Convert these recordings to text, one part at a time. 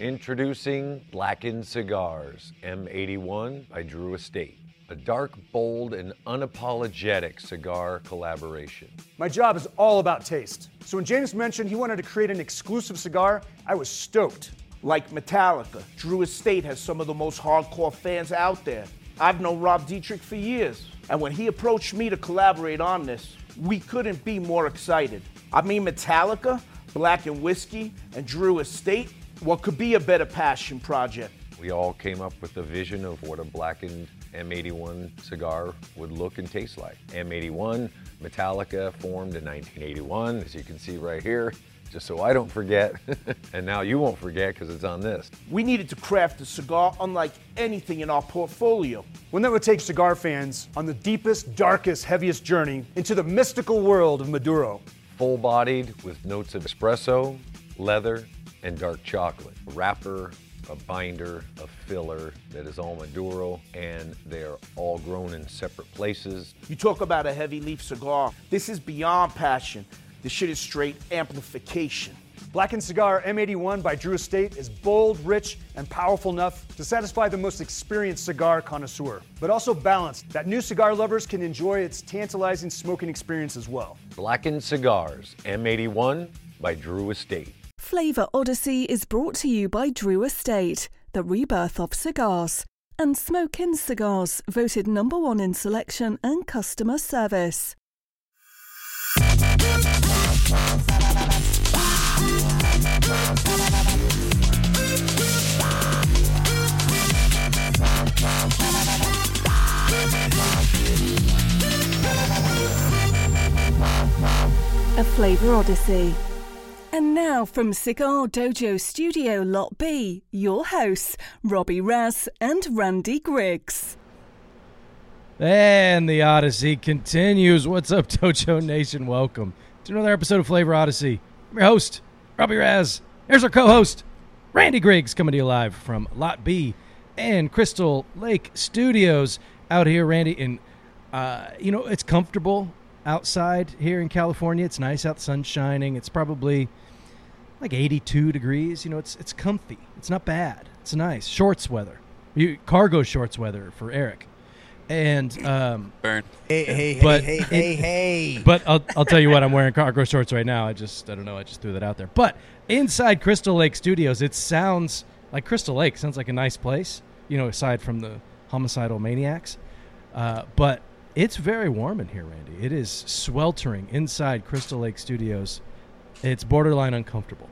Introducing Blackened Cigars M81 by Drew Estate. A dark, bold, and unapologetic cigar collaboration. My job is all about taste. So when James mentioned he wanted to create an exclusive cigar, I was stoked. Like Metallica, Drew Estate has some of the most hardcore fans out there. I've known Rob Dietrich for years, and when he approached me to collaborate on this, we couldn't be more excited. I mean, Metallica, Blackened Whiskey, and Drew Estate, what could be a better passion project? We all came up with a vision of what a blackened M81 cigar would look and taste like. M81, Metallica formed in 1981, as you can see right here, just so I don't forget. and now you won't forget because it's on this. We needed to craft a cigar unlike anything in our portfolio. One that would take cigar fans on the deepest, darkest, heaviest journey into the mystical world of Maduro. Full bodied with notes of espresso, leather, and dark chocolate. A wrapper, a binder, a filler that is all Maduro, and they are all grown in separate places. You talk about a heavy leaf cigar. This is beyond passion. This shit is straight amplification. Blackened Cigar M81 by Drew Estate is bold, rich, and powerful enough to satisfy the most experienced cigar connoisseur, but also balanced that new cigar lovers can enjoy its tantalizing smoking experience as well. Blackened Cigars M81 by Drew Estate. Flavor Odyssey is brought to you by Drew Estate, the rebirth of cigars, and Smoke Inn Cigars, voted number one in selection and customer service. A Flavor Odyssey. And now from Cigar Dojo Studio Lot B, your hosts, Robby Raz and Randy Griggs. And the Odyssey continues. What's up, Dojo Nation? Welcome to another episode of Flavor Odyssey. I'm your host, Robby Raz. Here's our co host, Randy Griggs, coming to you live from Lot B and Crystal Lake Studios out here, Randy. And, uh, you know, it's comfortable outside here in California. It's nice out, the sun's shining. It's probably like 82 degrees. You know, it's it's comfy. It's not bad. It's nice. Shorts weather. You, cargo shorts weather for Eric. And um, Burn. Hey, hey, But hey, hey, hey, hey. but I'll, I'll tell you what, I'm wearing cargo shorts right now. I just, I don't know, I just threw that out there. But inside Crystal Lake Studios, it sounds like Crystal Lake. Sounds like a nice place, you know, aside from the homicidal maniacs. Uh, but it's very warm in here, Randy. It is sweltering inside Crystal Lake Studios. It's borderline uncomfortable.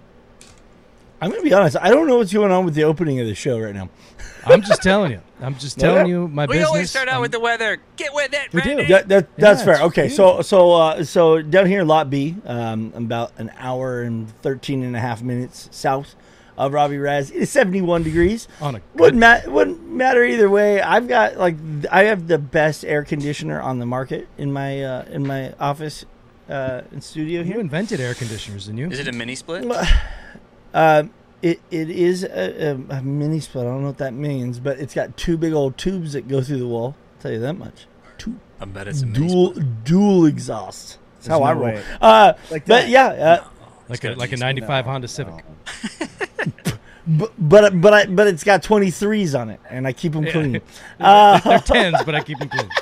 I'm going to be honest. I don't know what's going on with the opening of the show right now. I'm just telling you. I'm just telling you my We business. always start out I'm- with the weather. Get with it, We do. That, that, that's Yeah, fair. it's Okay, so so uh, so down here in Lot B, um, about an hour and 13 and a half minutes south of Robby Raz. It is 71 degrees. On a wouldn't, ma- wouldn't matter either way. I've got like I have the best air conditioner on the market in my uh, in my office uh, and studio You here. invented air conditioners, didn't you? Is it a mini split? Um, it, it is a, a, a mini split. I don't know what that means, but it's got two big old tubes that go through the wall. I'll tell you that much. Two I bet it's a mini dual split. dual exhaust. That's how There's I roll. way. Uh, Like but that? yeah, uh, like a like a be- '95 Honda Civic. but but but I, but it's got 23s on it, and I keep them clean. They're Uh, tens, but I keep them clean.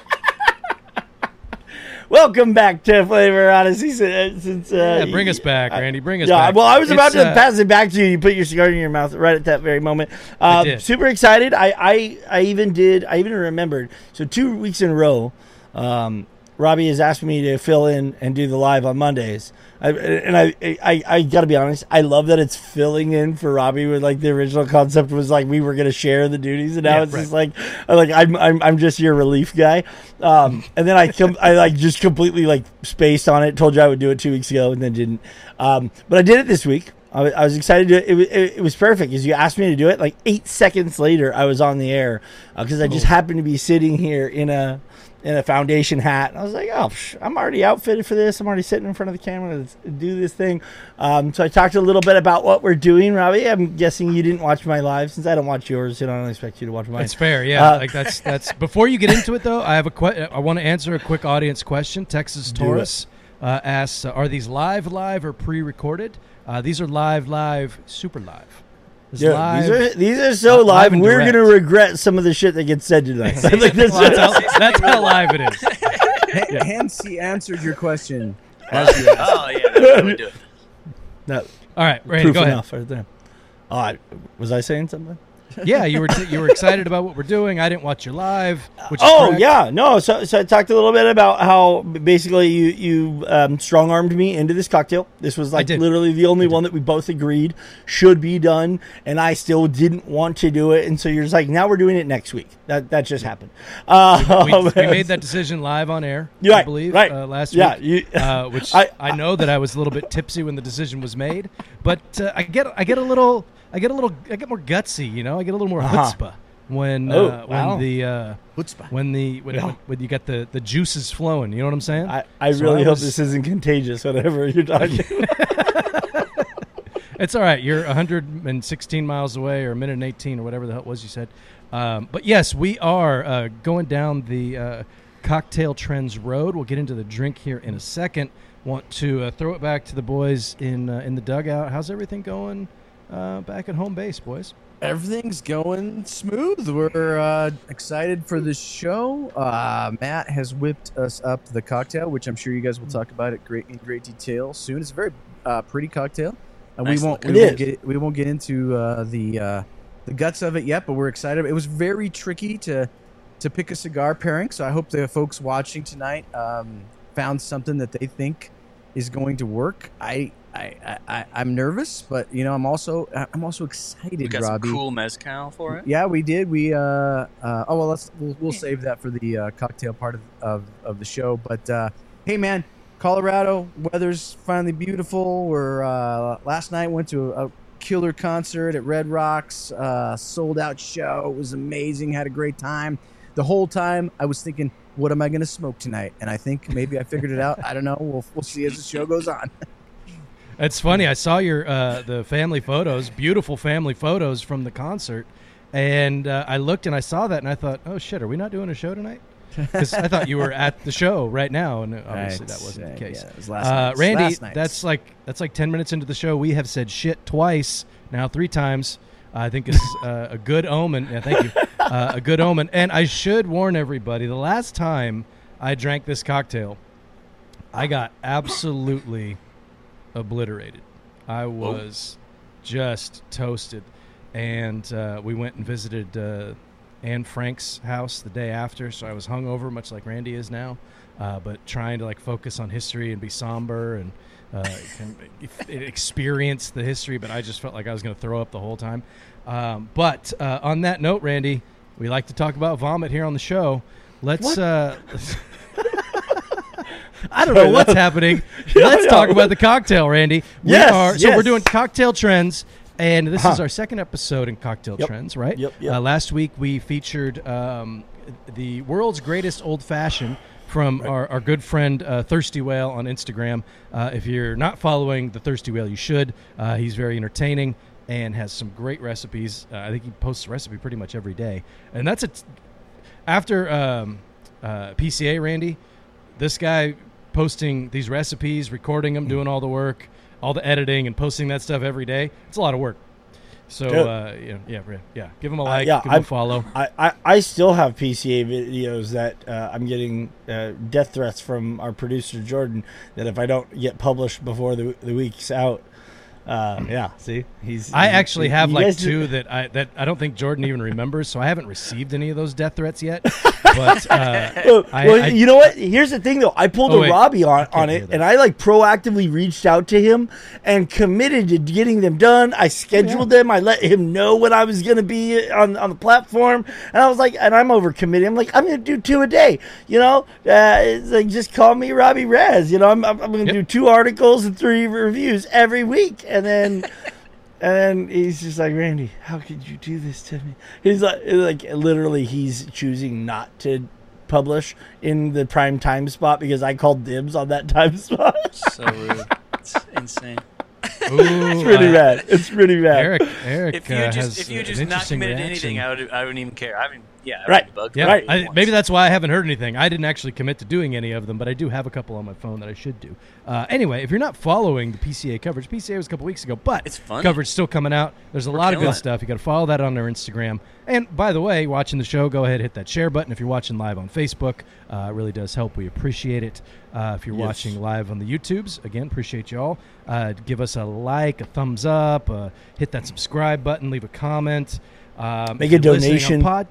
welcome back to Flavor Odyssey. Since, since, uh, Yeah, bring us back, Randy. Bring us yeah, back. well, I was about It's, to uh, pass it back to you. You put your cigar in your mouth right at that very moment. Uh, super excited. I, I, I even did. I even remembered. So two weeks in a row, um, Robby is asking me to fill in and do the live on Mondays. I, and I, I, I got to be honest. I love that it's filling in for Robby. With like the original concept was like we were going to share the duties, and now Yeah, it's right. just like, like I'm, I'm, I'm just your relief guy. Um, and then I, com- I like just completely like spaced on it. Told you I would do it two weeks ago, and then didn't. Um, but I did it this week. I was, I was excited to. It, it, it was perfect because you asked me to do it. Like eight seconds later, I was on the air because I just happened to be sitting here in a in a foundation hat. And I was like, oh, psh, I'm already outfitted for this. I'm already sitting in front of the camera to do this thing. Um, so I talked a little bit about what we're doing, Robby. I'm guessing you didn't watch my live since I don't watch yours, and I don't expect you to watch mine. That's fair. Yeah, Uh, like that's that's. Before you get into it, though, I have a que- I want to answer a quick audience question. Texas Taurus uh, asks, uh, "Are these live, live, or pre-recorded?" Uh, these are live, live, super live. It's Dude, these are these are so Uh, live live. and We're gonna regret some of the shit that gets said tonight. Like, this- Well, that's, how, that's how live it is. Ha- Hansi answered your question. As. Oh yeah, that's how we do it. no, All right, Randy, proof go ahead. right there. Oh, I, was I saying something? Yeah, you were you were excited about what we're doing. I didn't watch you live. Oh correct. yeah, no. So, so I talked a little bit about how basically you you um, strong armed me into this cocktail. This was like literally the only one that we both agreed should be done, and I still didn't want to do it. And so you're just like, now we're doing it next week. That that just happened. Uh, we, we made that decision live on air. You're I believe right. uh, last Yeah, week. you- uh, which I- I, know that I was a little bit tipsy when the decision was made, but uh, I get I get a little I get a little I get more gutsy. You know, I get a little more Uh-huh. chutzpah when Oh, uh, wow. when the uh, when the when, Yeah. when, you get the the juices flowing. You know what I'm saying? I, I So really I hope this isn't contagious. Whatever you're talking. It's all right. You're 116 miles away, or a minute and 18, or whatever the hell it was you said. Um, but yes, we are uh, going down the uh, cocktail trends road. We'll get into the drink here in a second. Want to uh, throw it back to the boys in uh, in the dugout. How's everything going uh, back at home base, boys? Everything's going smooth. We're uh, excited for the show. Uh, Matt has whipped us up the cocktail, which I'm sure you guys will talk about it great in great detail soon. It's a very uh, pretty cocktail, and Nice we won't we won't get we won't get into uh, the uh, the guts of it yet, but we're excited. It was very tricky to to pick a cigar pairing, so I hope the folks watching tonight um, found something that they think is going to work. I. I, I, I- I'm nervous, but you know I'm also I'm also excited, We got Robby. some cool mezcal for it. Yeah, we did. We uh, uh oh well, let's we'll, we'll save that for the uh, cocktail part of, of, of the show. But uh, hey, man, Colorado weather's finally beautiful. We're uh, last night went to a, a killer concert at Red Rocks, uh, sold out show. It was amazing. Had a great time. The whole time I was thinking, what am I going to smoke tonight? And I think maybe I figured it out. I don't know. We'll we'll see as the show goes on. It's funny. I saw your uh, the family photos, beautiful family photos from the concert, and uh, I looked and I saw that and I thought, oh shit, are we not doing a show tonight? Because I thought you were at the show right now, and obviously that wasn't the case. yeah, it was last uh. Randy, Last that's like that's like ten minutes into the show. We have said shit twice now, three times. I think is uh, a good omen. Yeah, thank you. Uh, a good omen. And I should warn everybody: the last time I drank this cocktail, I got absolutely obliterated. I was just toasted, and uh, we went and visited uh, Anne Frank's house the day after. So I was hungover, much like Randy is now, uh, but trying to like focus on history and be somber and uh, experience the history. But I just felt like I was going to throw up the whole time. Um, but uh, on that note, Randy, we like to talk about vomit here on the show. Let's. I don't know what's happening. Let's talk about the cocktail, Randy. We Yes, are so we're doing cocktail trends, and this is Uh-huh. our second episode in cocktail Yep. trends, right? Yep, yep. Uh, last week we featured um, the world's greatest old fashioned from our, our good friend uh, Thirsty Whale on Instagram. Uh, if you're not following the Thirsty Whale, you should. Uh, he's very entertaining and has some great recipes. Uh, I think he posts a recipe pretty much every day, and that's a t- after um, uh, PCA, Randy, this guy posting these recipes, recording them, doing all the work, all the editing, and posting that stuff every day. It's a lot of work. So uh, yeah, yeah, yeah, yeah. Give them a like, yeah, give a I'm- follow. I, I, I still have PCA videos that uh, I'm getting uh, death threats from our producer Jordan that if I don't get published before the, the week's out, uh, yeah, see, he's. I he- actually have like guys- two that I that I don't think Jordan even remembers, so I haven't received any of those death threats yet. But uh, Well, I- well, I- you know what? Here's the thing, though. I pulled Oh, a wait. Robby on, on it, and I like proactively reached out to him and committed to getting them done. I scheduled them. I let him know when I was going to be on on the platform, and I was like, and I'm overcommitted. I'm like, I'm going to do two a day. You know, uh, it's like just call me Robby Rez. You know, I'm I'm, I'm going to Yep. do two articles and three reviews every week, and then. And then he's just like, Randy, how could you do this to me? He's like, like literally, he's choosing not to publish in the prime time spot because I called dibs on that time spot. So rude. It's insane. Ooh, it's pretty uh, bad. It's pretty bad. Eric, Eric, If you uh, just has if you just not interesting committed reaction. anything, I would I wouldn't even care. I mean, Yeah, Right. bug Yeah, Right. I, maybe that's why I haven't heard anything. I didn't actually commit to doing any of them, but I do have a couple on my phone that I should do. Uh, anyway, if you're not following the PCA coverage, PCA was a couple weeks ago, but It's funny. coverage still coming out. There's a lot of good it. stuff. You got to follow that on our Instagram. And by the way, watching the show, go ahead hit that share button. If you're watching live on Facebook, uh, it really does help. We appreciate it. Uh, if you're Yes. watching live on the YouTubes, again, appreciate you all. Uh, give us a like, a thumbs up, uh, hit that subscribe button, leave a comment. Um, Make a you're listening on donation. Pod,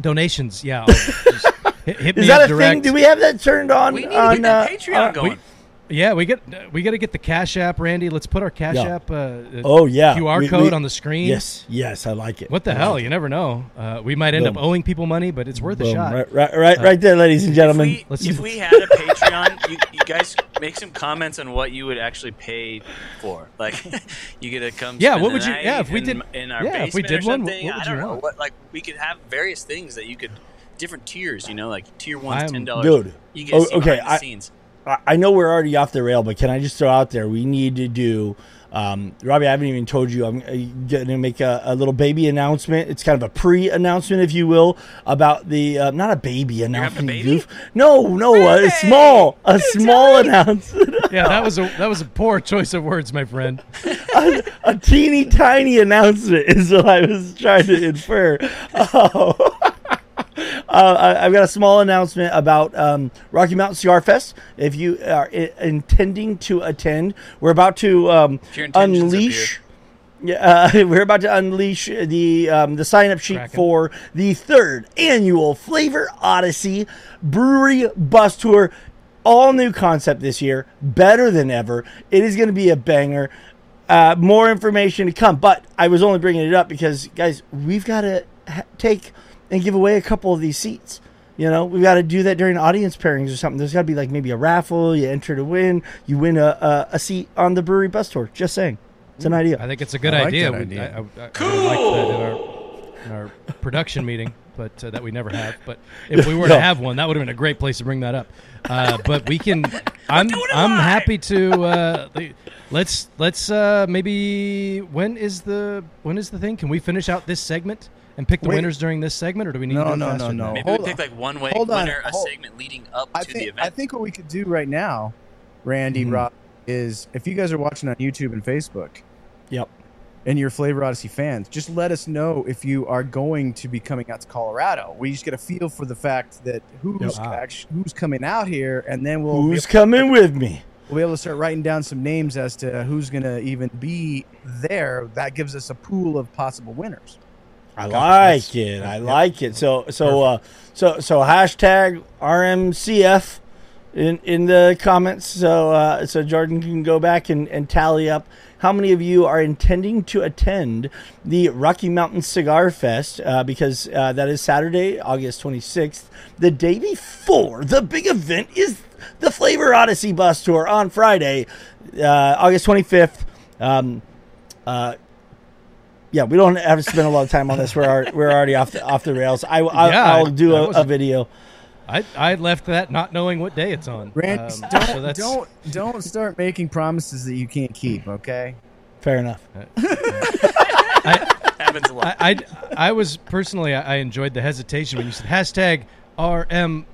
donations, yeah. I'll hit, hit me Is that up a direct. thing? Do we have that turned on? We need to on, get that uh, Patreon uh, going. Yeah, we get we got to get the Cash App, Randy. Let's put our Cash Yeah. App. Uh, Oh yeah, QR We- code we- on the screen. Yes, yes, I like it. What the I hell? like You never know. Uh, we might end up owing people money, but it's worth it. a shot. Right, right, right, Uh, right there, ladies and If gentlemen. we, Let's- if we had a Patreon, you, you guys make some comments on what you would actually pay for. Like, you get to come. Yeah, spend what the would you- yeah, if we in, did- in our yeah, if we basement did or one, what- something. what would I don't you know. want? What like we could have various things that you could different tiers. You know, like tier one's I'm- ten dollars. Dude. you get Oh, okay, behind the I- scenes. I- know we're already off the rail, but can I just throw out there? We need to do. Um, Robby, I haven't even told you. I'm going to make a, a little baby announcement. It's kind of a pre-announcement, if you will, about the uh, not a baby having a announcement. baby? No, no, a small, a small announcement, Yeah, that was a that was a poor choice of words, my friend. a teeny tiny announcement is what I was trying to infer. Oh. Uh, I- I've got a small announcement about um, Rocky Mountain Cigar Fest. If you are I- intending to attend, we're about to um, If your intentions unleash. Yeah, uh, we're about to unleash the um, the sign up sheet Kraken. for the third annual Flavor Odyssey Brewery Bus Tour. All new concept this year, better than ever. It is going to be a banger. Uh, more information to come, but I was only bringing it up because, guys, we've got to ha- take and give away a couple of these seats. You know, we've got to do that during audience pairings or something. There's got to be like maybe a raffle. You enter to win. You win a, a, a seat on the brewery bus tour. Just saying, it's an idea. I think it's a good I like idea. that We- idea. I, I, I, I like that in our, in our production meeting, but uh, that we never have. But if we were to Yeah. have one, that would have been a great place to bring that up. Uh, but we can. I'm I'm happy to. Uh, the- let's let's uh, maybe when is the when is the thing? Can we finish out this segment and pick the Wait. winners during this segment, or do we need No, to do it no, faster no, than no. Maybe hold we pick like one way Hold on, winner, a hold- segment leading up I to the event. I think what we could do right now, Randy, Mhm. Rob, is if you guys are watching on YouTube and Facebook, Yep. and you're Flavor Odyssey fans, just let us know if you are going to be coming out to Colorado. We just get a feel for the fact that who's Yep. actually, who's coming out here, and then we'll Who's be, coming with me? we'll be able to start writing down some names as to who's going to even be there. That gives us a pool of possible winners. I like That's- it. I yep. like it. So so uh so so hashtag RMCF in in the comments. So uh so Jordan can go back and, and tally up how many of you are intending to attend the Rocky Mountain Cigar Fest uh, because uh, that is Saturday, August 26th. The day before the big event is the Flavor Odyssey bus tour on Friday, uh, August 25th. Um, uh, yeah, we don't have to spend a lot of time on this. We're already, we're already off the, off the rails. I, I, Yeah, I'll do a, a video. I I left that not knowing what day it's on. Randy, Um, don't that's- don't don't start making promises that you can't keep. Okay. Fair enough. Happens a lot. I, I, I was personally I, I enjoyed the hesitation when you said hashtag RMCF.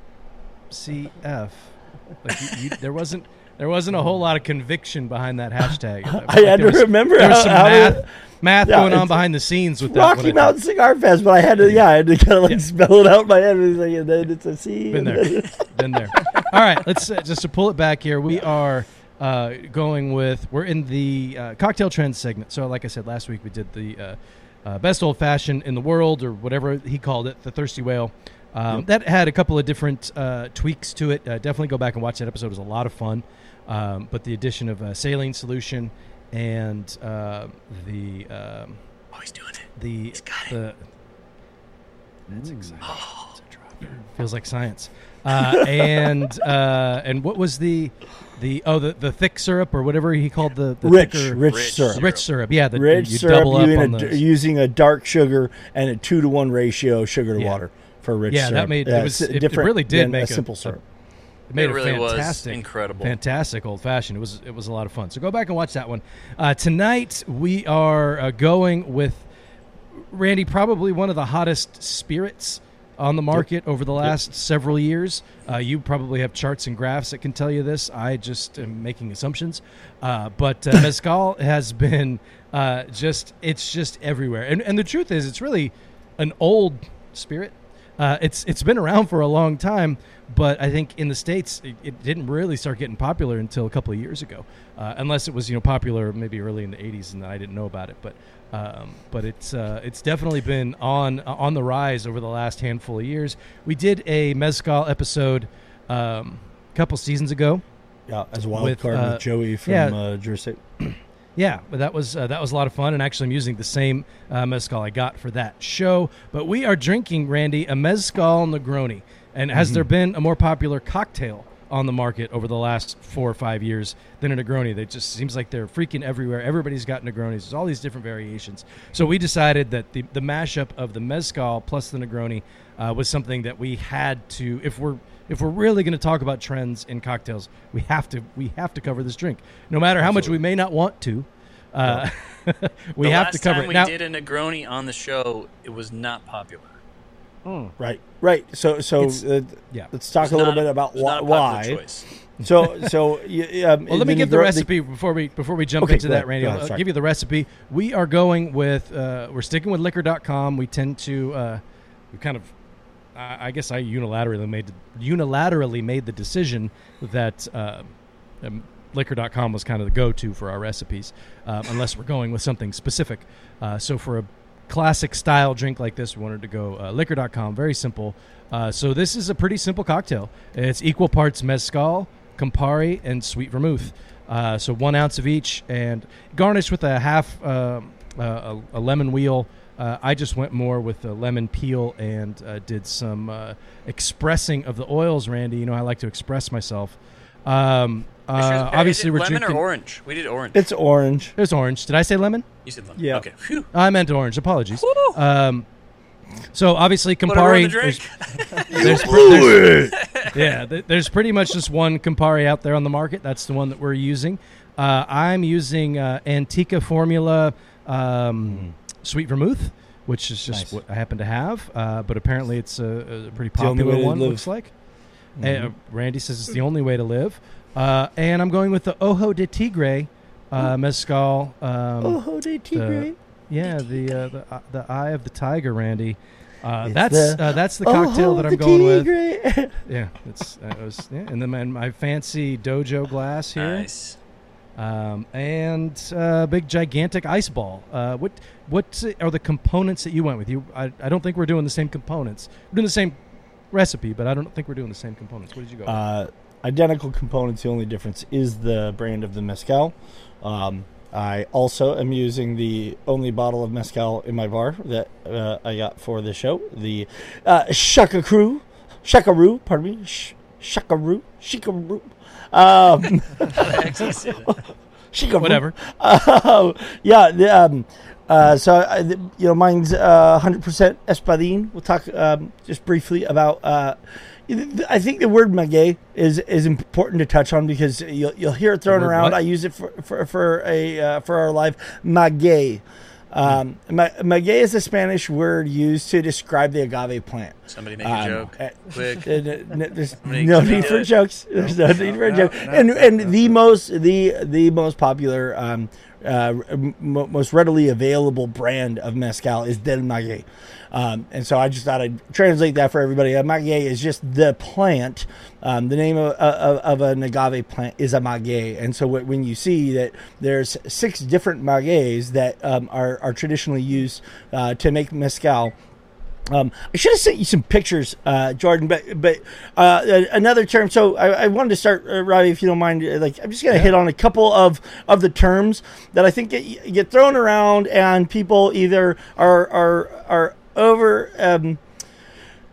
Like you, you, there wasn't there wasn't a whole lot of conviction behind that hashtag. I had to remember there was some how math, to- math Yeah, going on behind the scenes with that. Rocky I- Mountain Cigar Fest, but I had to, yeah, I had to kind of like spell it out in my head. Was and then it's a C. Been there, been there. All right, let's uh, just to pull it back here. We are uh, going with we're in the uh, cocktail trends segment. So, like I said last week, we did the uh, uh, best old fashioned in the world, or whatever he called it, the Thirsty Whale. Um, That had a couple of different uh, tweaks to it. Uh, definitely go back and watch that episode. It was a lot of fun. Um, but the addition of a saline solution and uh, the um, oh, he's doing it. the got it. the that's exciting. It's a drop. Feels like science. Uh, and uh, and what was the the oh the, the thick syrup or whatever he called the, the rich, thicker, rich, Rich syrup. rich syrup. Yeah, the, Rich you syrup double up using on a, those. using a dark sugar and a two to one ratio sugar to Yeah. water for rich syrup. Yeah, syrup. that made- it was- it's it- it different really did make a a- simple a- syrup. It made It really was fantastic, incredible. fantastic old fashioned. It was it was a lot of fun. So go back and watch that one. Uh, tonight we are uh, going with Randy, probably one of the hottest spirits on the market over the last several years. Uh, you probably have charts and graphs that can tell you this. I just am making assumptions. Uh, but uh, mezcal has been uh, just it's just everywhere. And and the truth is, it's really an old spirit. Uh, it's it's been around for a long time, but I think in the states it, it didn't really start getting popular until a couple of years ago, uh, unless it was you know popular maybe early in the '80s and I didn't know about it. But um, but it's uh, it's definitely been on on the rise over the last handful of years. We did a mezcal episode um, a couple seasons ago. Yeah, as a wild With, card uh, with Joey from yeah. uh, Estate. Yeah, but that was uh, that was a lot of fun, and actually, I'm using the same uh, mezcal I got for that show. But we are drinking, Randy, a mezcal Negroni, and has there been a more popular cocktail on the market over the last four or five years than a Negroni? They just seems like they're freaking everywhere. Everybody's got Negronis. There's all these different variations. So we decided that the the mashup of the mezcal plus the Negroni uh, was something that we had to if we're if we're really going to talk about trends in cocktails, we have to we have to cover this drink, no matter how much we may not want to. Uh, we the have last to cover time it we now. did a Negroni on the show, it was not popular. Right, right. So, so uh, yeah. let's talk a little not- bit about it's why. not a why. choice. So, so y- um, Well, let me then give the grow- recipe before we before we jump Okay, into that, ahead, Randy. go I'll, ahead, I'll sorry. give you the recipe. We are going with uh, we're sticking with liquor.com. We tend to uh, we kind of I guess I unilaterally made unilaterally made the decision that uh, um, liquor.com was kind of the go-to for our recipes, um, unless we're going with something specific. Uh, so for a classic style drink like this, we wanted to go uh, liquor.com. Very simple. Uh, so this is a pretty simple cocktail. It's equal parts mezcal, Campari, and sweet vermouth. Uh, so one ounce of each, and garnished with a half um uh, a lemon wheel. Uh, I just went more with the lemon peel and uh, did some uh, expressing of the oils. Randy, you know I like to express myself. Um, Are you sure uh, obviously, we're lemon drinking. or orange. We did orange. It's orange. There's orange. Did I say lemon? you said lemon. Yeah. Okay. Phew. I meant orange. Apologies. Um, so obviously Put it on the Campari. drink. There's, there's, there's- yeah, there's pretty much just one Campari out there on the market. That's the one that we're using. Uh, I'm using uh, Antica Formula um, Sweet Vermouth, which is just Nice. what I happen to have. Uh, but apparently, it's a, a pretty popular way to one. live. Looks like. Uh, Randy says it's the only way to live. Uh, and I'm going with the Ojo de Tigre uh, mezcal. Um, Oh, de tigre. yeah, the uh, the uh, the eye of the tiger, Randy. Uh, that's the- uh, that's the cocktail Oh, that I'm the going with. Yeah, it's that was yeah, and then my, my fancy dojo glass here, Nice. Um, and uh, big gigantic ice ball. Uh, what what are the components that you went with? You, I, I don't think we're doing the same components. We're doing the same recipe, but I don't think we're doing the same components. What did you go? uh, identical components. The only difference is the brand of the mezcal. Um, I also am using the only bottle of mezcal in my bar that uh, I got for the show, the uh, Shaka Crew, Shakaru, pardon me, Sh- Shakaru, Xicaru. Um, Xicaru. Whatever. Uh, yeah, the, um, uh, so I, the, you know, mine's uh, 100% Espadin. We'll talk um, just briefly about. Uh, I think the word maguey is is important to touch on because you'll you'll hear it thrown around. what? I use it for for, for a uh, for our live maguey. Um, maguey is a Spanish word used to describe the agave plant. Somebody make Um, a joke. uh, Quick. n- There's Somebody- no need for it. jokes. There's no need for a joke. And and the most the the most popular um, uh, m- most readily available brand of mezcal is Del Maguey. Um, and so I just thought I'd translate that for everybody. A maguey is just the plant. Um, the name of, of, of an agave plant is a maguey. And so when you see that there's six different magueys that um, are, are traditionally used uh, to make mezcal, um, I should have sent you some pictures, uh, Jordan. But but uh, another term. So I, I wanted to start, uh, Robby, if you don't mind. uh, Like I'm just going to hit on a couple of of the terms that I think get get thrown around, and people either are are are over. Um,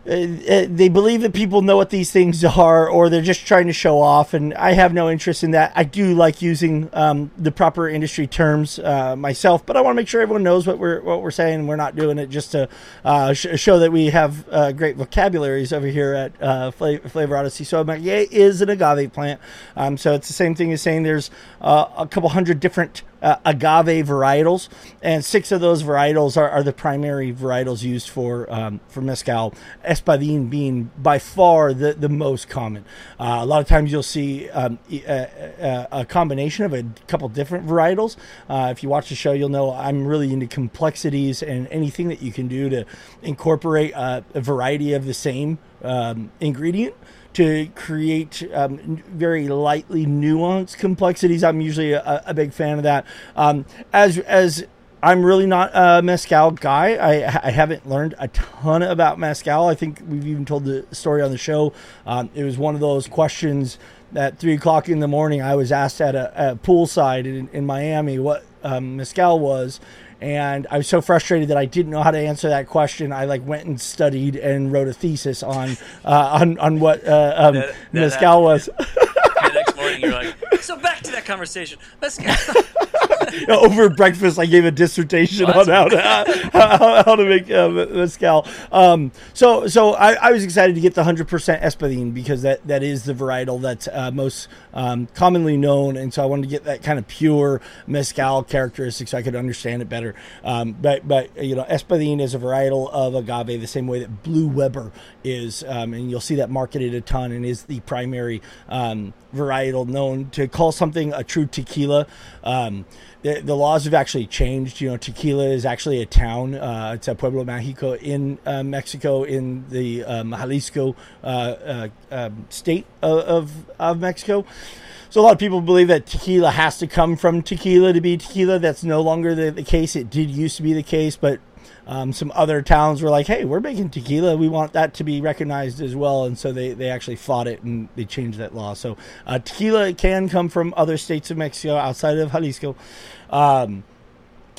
uh, uh, they believe that people know what these things are, or they're just trying to show off. And I have no interest in that. I do like using um, the proper industry terms uh, myself, but I want to make sure everyone knows what we're what we're saying. We're not doing it just to uh, sh- show that we have uh, great vocabularies over here at uh, Fla- Flavor Odyssey. So maguey is an agave plant. Um, so it's the same thing as saying there's a couple hundred different uh, agave varietals, and six of those varietals are, are the primary varietals used for um, for mezcal. Espadin being by far the, the most common. Uh, a lot of times you'll see um, e- uh, uh, a combination of a couple different varietals. Uh, if you watch the show, you'll know I'm really into complexities and anything that you can do to incorporate uh, a variety of the same um, ingredient to create um, very lightly nuanced complexities. I'm usually a, a big fan of that. Um, as as I'm really not a mezcal guy. I, I haven't learned a ton about mezcal. I think we've even told the story on the show. Um, it was one of those questions at three o'clock in the morning. I was asked at a, poolside in, in Miami what um, mezcal was, and I was so frustrated that I didn't know how to answer that question. I like went and studied and wrote a thesis on uh, on on what uh, um, That- that mezcal was. the next morning, you're like, so back to that conversation. Let's go. over breakfast, I gave a dissertation What? on how to how, how to make uh, mezcal. Um, so so I, I was excited to get the hundred percent Espadin because that, that is the varietal that's uh, most um, commonly known, and so I wanted to get that kind of pure mezcal characteristic so I could understand it better. Um, but but you know Espadin is a varietal of agave the same way that Blue Weber is, um, and you'll see that marketed a ton and is the primary um, varietal known to call something a true tequila. Um, the, the laws have actually changed. You know, tequila is actually a town. Uh, it's a Pueblo Mágico in uh, Mexico, in the um, Jalisco uh, uh, um, state of, of, of Mexico. So a lot of people believe that tequila has to come from tequila to be tequila. That's no longer the, the case. It did used to be the case, but um, some other towns were like, "Hey, we're making tequila. We want that to be recognized as well." And so they, they actually fought it and they changed that law. So uh, tequila can come from other states of Mexico outside of Jalisco. Um,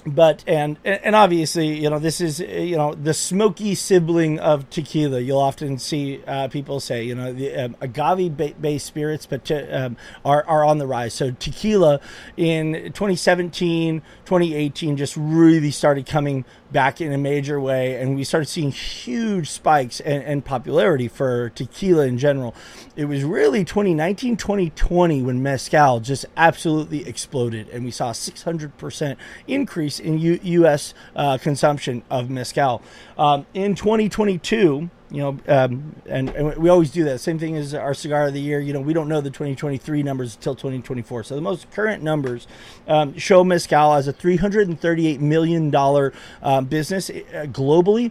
but and and obviously you know this is you know the smoky sibling of tequila you'll often see uh, people say you know the um, agave based spirits but um, are, are on the rise so tequila in 2017 2018 just really started coming back in a major way and we started seeing huge spikes and, popularity for tequila in general. It was really 2019 2020 when mezcal just absolutely exploded and we saw a 600% increase in U- us uh, consumption of mezcal. Um, in 2022 you know, um, and, and we always do that. Same thing as our cigar of the year. You know, we don't know the 2023 numbers until 2024. So the most current numbers um, show Mezcal as a 338 million dollar um, business uh, globally.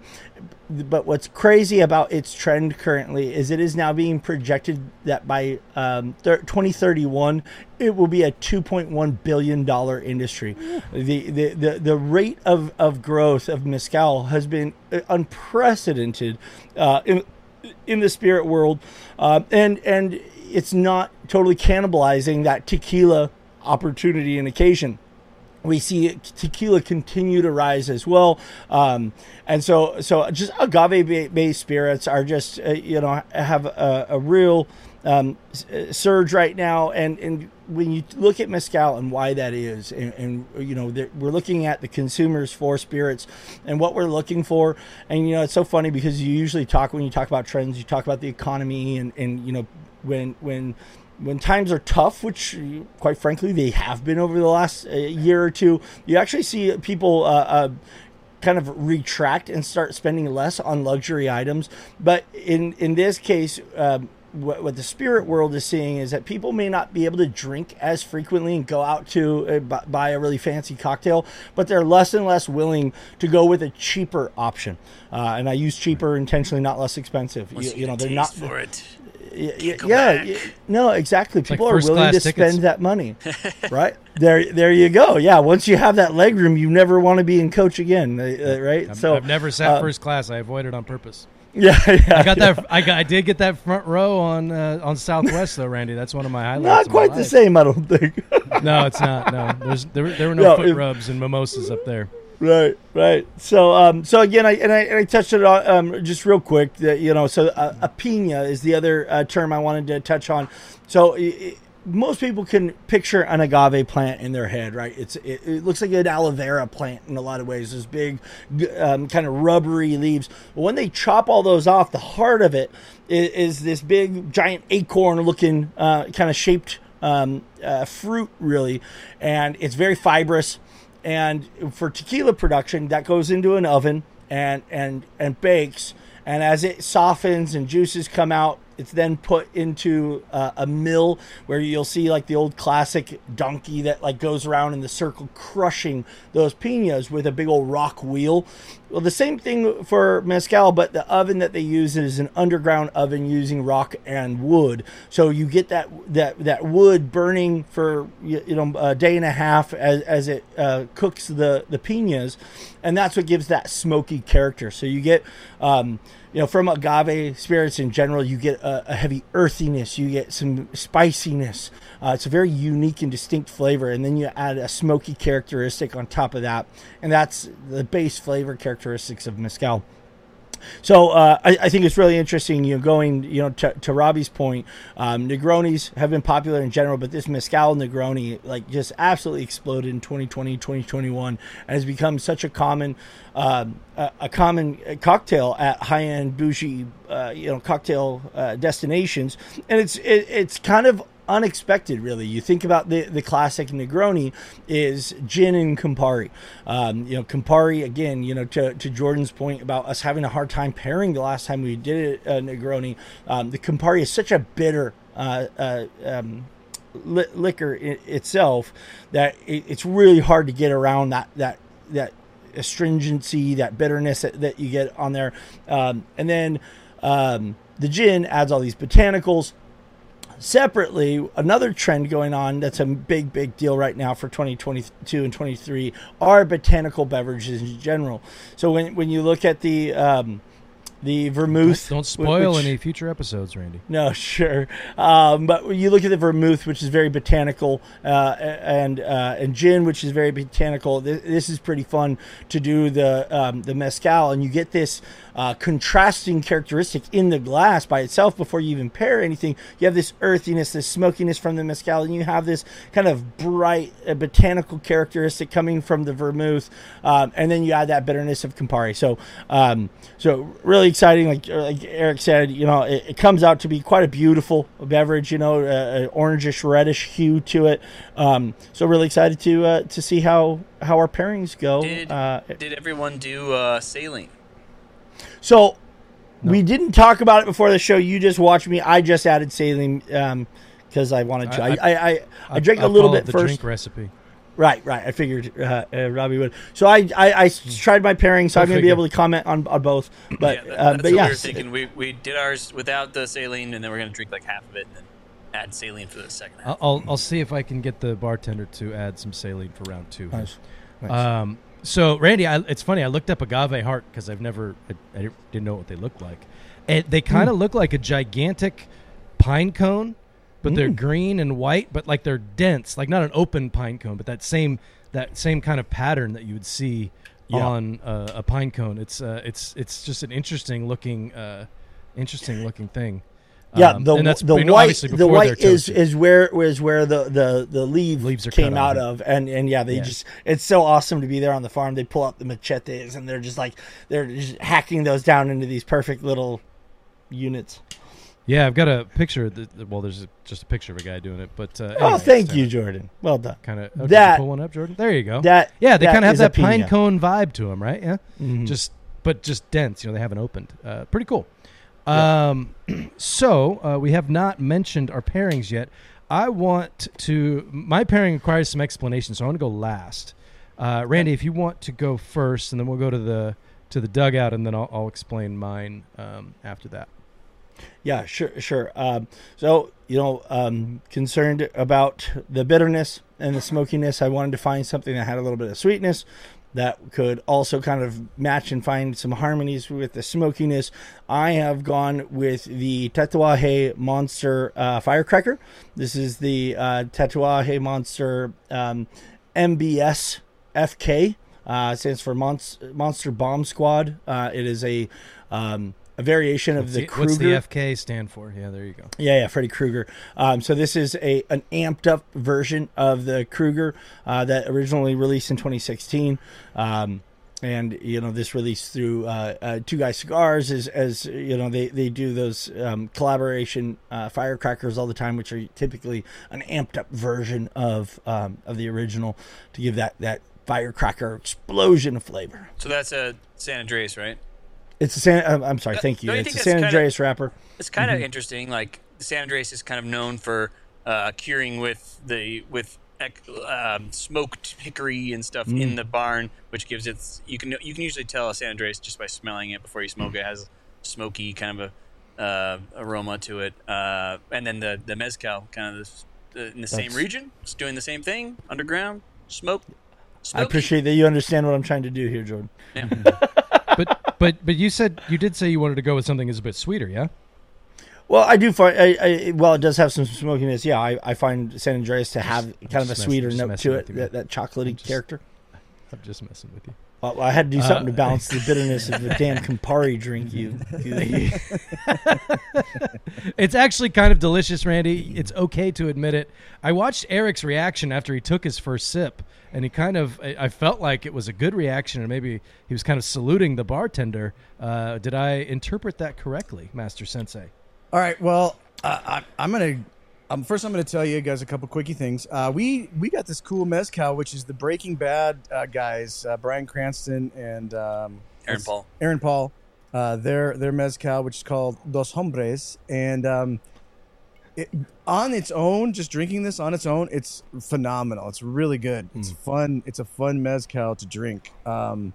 But what's crazy about its trend currently is it is now being projected that by um, thir- 2031 it will be a 2.1 billion dollar industry. The, the the the rate of, of growth of mezcal has been uh, unprecedented uh, in in the spirit world, uh, and and it's not totally cannibalizing that tequila opportunity and occasion we see tequila continue to rise as well. Um, and so so just agave based spirits are just uh, you know have a, a real um, surge right now. And and when you look at mezcal and why that is and, and you know we're looking at the consumers for spirits and what we're looking for. And you know it's so funny because you usually talk when you talk about trends you talk about the economy and and you know when when when times are tough, which quite frankly they have been over the last uh, year or two, you actually see people uh, uh, kind of retract and start spending less on luxury items. But in in this case. Um, what, what the spirit world is seeing is that people may not be able to drink as frequently and go out to uh, bu- buy a really fancy cocktail, but they're less and less willing to go with a cheaper option. Uh, and I use cheaper intentionally, not less expensive. You, you know, they're not for it. Yeah, yeah, yeah, yeah. no, exactly. People are willing to tickets. spend that money, right? There, there you go. Yeah, once you have that leg room, you never want to be in coach again, uh, uh, right? I've, so I've never sat uh, first class. I avoided on purpose. Yeah, yeah. I got that. I got. I did get that front row on uh, on Southwest though, Randy. That's one of my highlights. Not quite the life. same, I don't think. No, it's not. No, there's there, were- there were no, No, foot rubs and mimosas up there. Right, right. So, um, so again, I and I, and I touched it on um, just real quick. That you know, so uh, a pina is the other uh, term I wanted to touch on. So. i i most people can picture an agave plant in their head, right? It's it, it looks like an aloe vera plant in a lot of ways. Those big, um, kind of rubbery leaves. But when they chop all those off, the heart of it is, is this big, giant acorn-looking, uh, kind of shaped um, uh, fruit, really, and it's very fibrous. And for tequila production, that goes into an oven and and and bakes. And as it softens and juices come out, it's then put into uh, a mill where you'll see like the old classic donkey that like goes around in the circle crushing those pinas with a big old rock wheel. Well, the same thing for mezcal, but the oven that they use is an underground oven using rock and wood. So you get that that that wood burning for you know a day and a half as, as it uh, cooks the the pinas, and that's what gives that smoky character. So you get. Um, you know, from agave spirits in general, you get a, a heavy earthiness, you get some spiciness. Uh, it's a very unique and distinct flavor, and then you add a smoky characteristic on top of that, and that's the base flavor characteristics of mezcal. So uh, I, I, think it's really interesting. You know, going you know to, to Robby's point, um, Negronis have been popular in general, but this mezcal Negroni like just absolutely exploded in 2020, 2021, and has become such a common um, a, a, common cocktail at high end bougie uh, you know cocktail uh, destinations, and it's it, it's kind of unexpected, really. You think about the, the classic Negroni is gin and Campari. Um, you know, Campari, again, you know, to, to Jordan's point about us having a hard time pairing the last time we did it, uh, Negroni, um, the Campari is such a bitter uh, uh, um, li- liquor itself that it, it's really hard to get around that, that, that astringency, that bitterness that, that you get on there. Um, and then um, the gin adds all these botanicals Separately, another trend going on that's a big, big deal right now for 2022 and 23 are botanical beverages in general. So when, when you look at the um, the vermouth. Don't, spoil which, any future episodes, Randy. No, sure. Um, but when you look at the vermouth, which is very botanical, uh, and uh, and gin, which is very botanical, this, this is pretty fun to do the um, the mezcal, and you get this uh, contrasting characteristic in the glass by itself before you even pair anything. You have this earthiness, this smokiness from the mezcal, and you have this kind of bright uh, botanical characteristic coming from the vermouth, um, and then you add that bitterness of Campari. So, um, so really exciting. Like like Eric said, you know, it, it, comes out to be quite a beautiful beverage. You know, uh, orangish reddish hue to it. Um, so really excited to uh, to see how how our pairings go. Did, uh, did everyone do uh, saline? So no. we didn't talk about it before the show. You just watched me. I just added saline because um, I wanted to. I I, I, I, I drank a little bit the first. Drink recipe. Right, right. I figured uh, uh, Robby would. So I, I, I tried my pairing, so I'm going to be able to comment on, on both. But, yeah, that, uh, but yeah, we were thinking. We, we did ours without the saline, and then we're going to drink like half of it, and then add saline for the second half. I'll, I'll see if I can get the bartender to add some saline for round two. Nice. nice. Um, so Randy, I, it's funny. I looked up agave heart because I've never, I, I, didn't know what they looked like. And they kind of mm. look like a gigantic pine cone, but mm. they're green and white, but like they're dense, like not an open pine cone, but that same that same kind of pattern that you would see yeah. on uh, a pine cone. It's uh, it's it's just an interesting looking, uh, interesting looking thing. Yeah, um, the the you know, white the white is is where is where the the the leaves came out of, and and yeah, they yeah. just it's so awesome to be there on the farm. They pull out the machetes and they're just like they're just hacking those down into these perfect little units. Yeah, I've got a picture. That, well, there's a, just a picture of a guy doing it, but uh, oh, thank you, Jordan. Well done. Kind of oh, that pull one up, Jordan. There you go. That yeah, they kind of have that pine cone vibe to them, right? Yeah, mm-hmm. just but just dense. You know, they haven't opened. Uh, pretty cool. Um, so uh, we have not mentioned our pairings yet. I want to. My pairing requires some explanation, so I want to go last. Uh, Randy, if you want to go first, and then we'll go to the to the dugout, and then I'll, I'll explain mine um, after that. Yeah, sure, sure. Um, so you know, um, concerned about the bitterness and the smokiness, I wanted to find something that had a little bit of sweetness, that could also kind of match and find some harmonies with the smokiness. I have gone with the Tatuaje Monster uh, Firecracker. This is the uh, Tatuaje Monster um, MBS FK. Uh, stands for Monster, Monster Bomb Squad. Uh, it is a um, a variation of the, the Krueger. What's the FK stand for? Yeah, there you go. Yeah, yeah, Freddy Krueger. Um, so this is a an amped up version of the Krueger uh, that originally released in 2016. Um, and you know this release through uh, uh, Two Guys Cigars is as you know they they do those um, collaboration uh, firecrackers all the time, which are typically an amped up version of um, of the original to give that that firecracker explosion of flavor. So that's a San Andrés, right? It's a San. um, I'm sorry, Uh, thank you. don't you It's a San that's kinda- Andreas wrapper. It's kind Mm-hmm. of interesting. Like San Andrés is kind of known for uh, curing with the with um, smoked hickory and stuff Mm. in the barn, which gives it. You can you can usually tell a San Andrés just by smelling it before you smoke it. It has smoky kind of a uh, aroma to it, uh, and then the the mezcal kind of this, uh, in the same region. It's doing the same thing underground smoke. I appreciate that you understand what I'm trying to do here, Jordan. Yeah. but but but you said you did say you wanted to go with something that's a bit sweeter, yeah? Well, I do find, I, I, well, it does have some smokiness. Yeah, I, I find San Andrés to have kind of a just sweeter messing- note to it, that, that chocolatey just- character. I'm just messing with you. Well, I had to do something to Uh, balance the bitterness of the damn Campari drink. You, you It's actually kind of delicious, Randy. It's okay to admit it. I watched Eric's reaction after he took his first sip, and he kind of, I I felt like it was a good reaction, and maybe he was kind of saluting the bartender. Uh, did I interpret that correctly, Master Sensei? All right. Well, uh, I, I'm gonna. Um, first, I'm gonna tell you guys a couple quickie things. Uh, we we got this cool mezcal, which is the Breaking Bad uh, guys, uh, Bryan Cranston and um, Aaron Paul. Aaron Paul. Uh, their their mezcal, which is called Dos Hombres, and um, it, on its own, just drinking this on its own, it's phenomenal. It's really good. It's fun. It's a fun mezcal to drink. Um,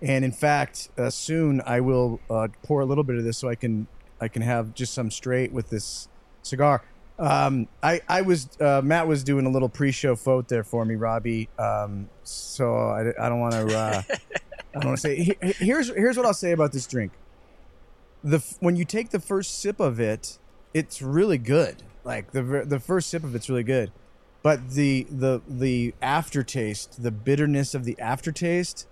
and in fact, uh, soon I will uh, pour a little bit of this so I can I can have just some straight with this cigar. Um, I I was uh, Matt was doing a little pre-show vote there for me, Robbie. Um, so I, I don't want to uh, I don't want to say. Here- Here's here's what I'll say about this drink. The when you take the first sip of it, it's really good. Like the the first sip of it's really good, but the the the aftertaste, the bitterness of the aftertaste,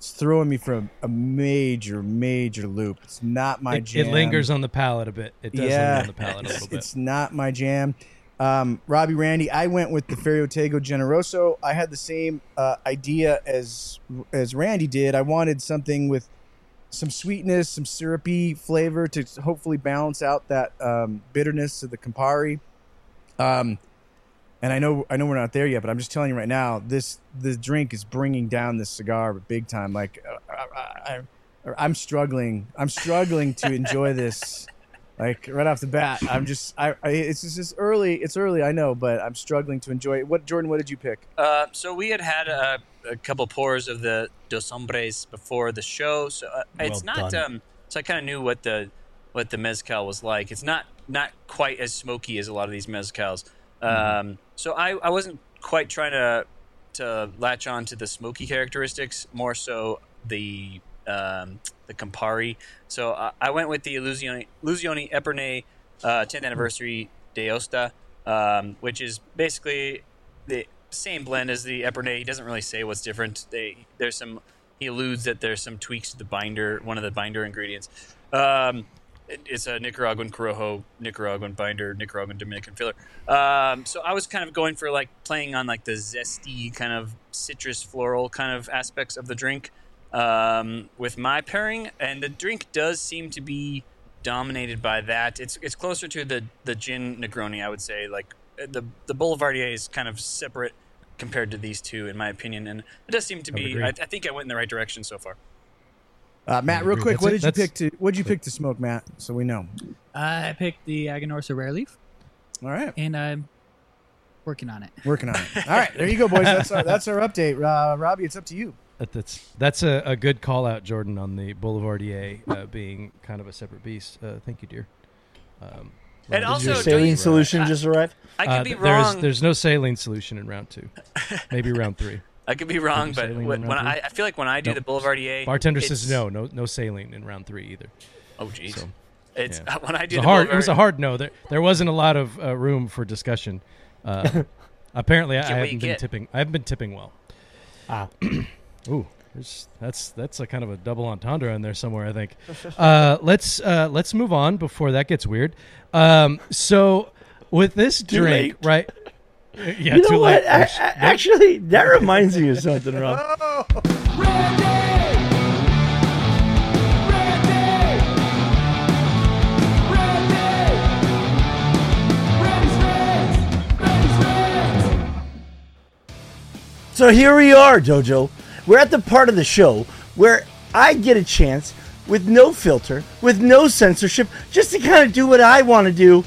it's throwing me for a, a major major loop. It's not my it, jam. it lingers on the palate a bit. It does yeah, linger on the palate a it's, little bit. it's not my jam. Um, Robbie Randy, I went with the Ferio Tego Generoso. I had the same uh, idea as as Randy did. I wanted something with some sweetness, some syrupy flavor to hopefully balance out that um, bitterness of the Campari. Um, and I know I know we're not there yet, but I'm just telling you right now, this the drink is bringing down this cigar big time. Like uh, I, I, I'm struggling. I'm struggling to enjoy this. Like right off the bat, I'm just I, I it's just it's early. It's early, I know, but I'm struggling to enjoy it. What Jordan? What did you pick? Uh, so we had had a, a couple pours of the Dos Hombres before the show, so uh, it's not. done. Um, so I kind of knew what the what the mezcal was like. It's not not quite as smoky as a lot of these mezcals. Um, so I, I wasn't quite trying to to latch on to the smoky characteristics, more so the um, the Campari. So I, I went with the Illusione Epernay uh, 10th anniversary d'Aosta, um, which is basically the same blend as the Epernay. He doesn't really say what's different. They there's some he alludes that there's some tweaks to the binder, one of the binder ingredients. Um, it- it's a Nicaraguan Corojo, Nicaraguan binder, Nicaraguan Dominican filler. Um, so I was kind of going for like playing on like the zesty kind of citrus floral kind of aspects of the drink um, with my pairing, and the drink does seem to be dominated by that. It's it's closer to the the gin Negroni, I would say. Like uh, the the Boulevardier is kind of separate compared to these two, in my opinion, and it does seem to be. I, I think I went in the right direction so far. Uh, Matt, real quick, That's what it. did you pick to what did you pick to smoke, Matt? So we know. I picked the Aganorsa Rare Leaf, All right, and I'm working on it. working on it. All right, there you go, boys. That's our that's our update. Uh, Robbie, it's up to you. That- That's that's a, a good call out, Jordan, on the Boulevardier uh, being kind of a separate beast. Uh, thank you, dear. Um, And Randy, also, your saline you- solution I- just arrived. I could uh, be th- there's wrong. there's no saline solution in round two, maybe round three. I could be wrong, but when, when I, I feel like when I do Nope. the Boulevardier, Bartender says no, no no saline in round three either. Oh, jeez. So, it's yeah. when I It do was a the hard. It was a hard no. There there wasn't a lot of uh, room for discussion. Uh, apparently, I, I Get what you haven't been get. tipping. I haven't been tipping well. Ah. Ooh, there's, that's that's a kind of a double entendre in there somewhere. I think. Uh, let's uh, let's move on before that gets weird. Um, so with this Too drink, late. right? yeah, you know what? Actually, that reminds me of something, Rob. So here we are, Dojo. We're at the part of the show where I get a chance, with no filter, with no censorship, just to kind of do what I want to do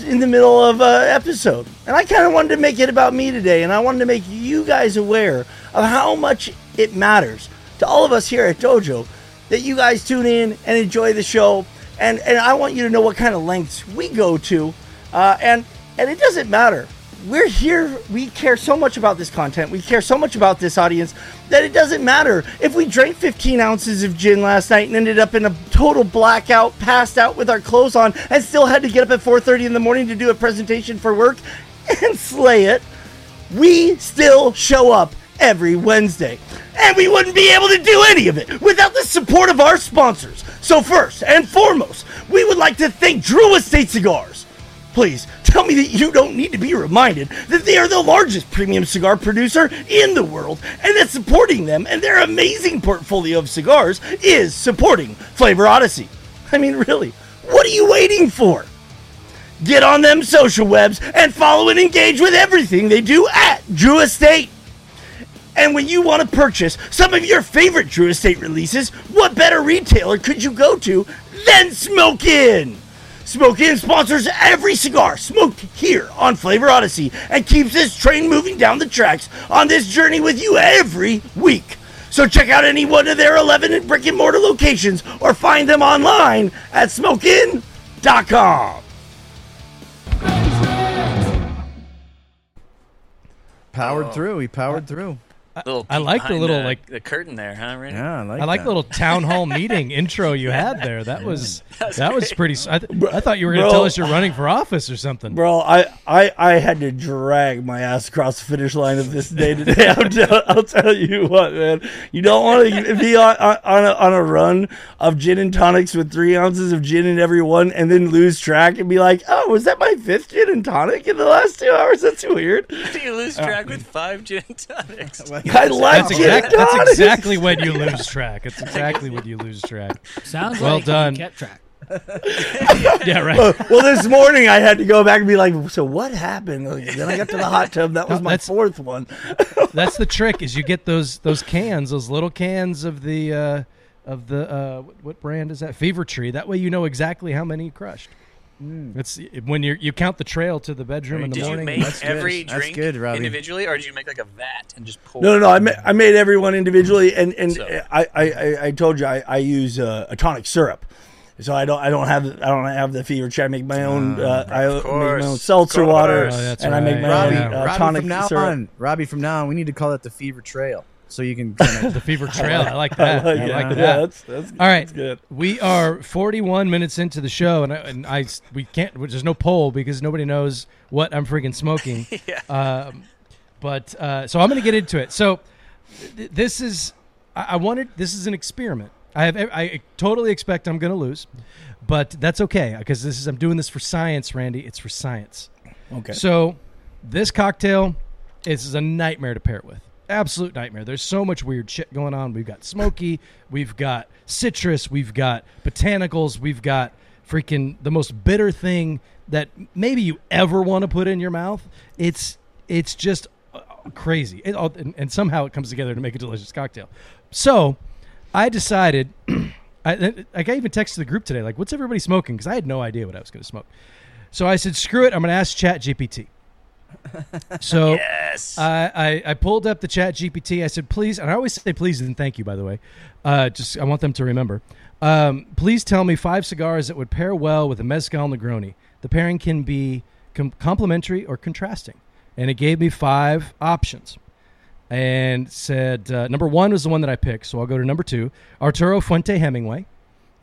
in the middle of an episode. And I kind of wanted to make it about me today, and I wanted to make you guys aware of how much it matters to all of us here at Dojo that you guys tune in and enjoy the show. And, and I want you to know what kind of lengths we go to. Uh, and, and it doesn't matter we're here. We care so much about this content. We care so much about this audience that it doesn't matter if we drank 15 ounces of gin last night and ended up in a total blackout, passed out with our clothes on, and still had to get up at 4:30 in the morning to do a presentation for work and slay it. We still show up every Wednesday. And we wouldn't be able to do any of it without the support of our sponsors. So, first and foremost, we would like to thank Drew Estate Cigars. Please tell me that you don't need to be reminded that they are the largest premium cigar producer in the world and that supporting them and their amazing portfolio of cigars is supporting Flavor Odyssey. I mean, really, what are you waiting for? Get on them social webs and follow and engage with everything they do at Drew Estate. And when you want to purchase some of your favorite Drew Estate releases, what better retailer could you go to than Smoke Inn? Smoke Inn sponsors every cigar smoked here on Flavor Odyssey and keeps this train moving down the tracks on this journey with you every week. So check out any one of their 11 brick and mortar locations or find them online at smokein.com. Powered through. He powered through. Little I like the little, the- like- the curtain there, huh? Randy? Yeah, I like. I like that. the little town hall meeting intro you had there. That was that was pretty. s- I, th- I thought you were going to tell us you're running for office or something. Bro, I, I, I had to drag my ass across the finish line of this day today. I'll, tell, I'll tell you what, man. You don't want to be on, on, on, a, on a run of gin and tonics with three ounces of gin in every one and then lose track and be like, oh, was that my fifth gin and tonic in the last two hours? That's weird. Do you lose track uh, with five gin and tonics? I like That's, exact, that's exactly when you lose track. It's exactly when you lose track. Sounds Well like done. You kept track. Yeah, right. well, well, this morning I had to go back and be like, so what happened? Then I got to the hot tub. That was No, my that's- fourth one. That's the trick. Is you get those those cans, those little cans of the uh, of the uh, what, what brand is that? Fever Tree. That way you know exactly how many you crushed. It's when you you count the trail to the bedroom in the Did you morning. make That's every That's drink good, Robbie. individually, or did you make like a vat and just pour? No, no, no. I made, I made everyone individually, and and So- I, I, I, I told you I, I use uh, a tonic syrup, so I don't I don't have I don't have the fever tree. I make my own uh, I make my course, own seltzer water. Oh, that's and I make my Robbie, own uh, Robbie tonic from now syrup. on, Robbie from now on, we need to call that the Fever Trail, so you can kind of the Fever Trail. I like that. I I like, like yeah, that. that's, that's, All right, that's good. we are 41 minutes into the show, and I, and I we can't. There's no poll because nobody knows what I'm freaking smoking. Yeah. Um, but uh, so I'm going to get into it. So th- this is I, I wanted this is an experiment. I have I totally expect I'm going to lose, but that's okay because this is I'm doing this for science, Randy. It's for science. Okay. So this cocktail is a nightmare to pair it with. Absolute nightmare. There's so much weird shit going on. We've got smoky, we've got citrus, we've got botanicals, we've got freaking the most bitter thing that maybe you ever want to put in your mouth. It's it's just uh, crazy. It, and, and somehow it comes together to make a delicious cocktail. So I decided. I, I even texted the group today, like, "What's everybody smoking?" Because I had no idea what I was going to smoke. So I said, "Screw it! I'm going to ask Chat GPT." So Yes. I, I I pulled up the Chat GPT. I said, "Please," and I always say "please" and "thank you." By the way, uh, just I want them to remember. Um, please tell me five cigars that would pair well with a mezcal Negroni. The pairing can be com- complementary or contrasting, and it gave me five options and said uh, number one was the one that I picked. So I'll go to number two, Arturo Fuente Hemingway,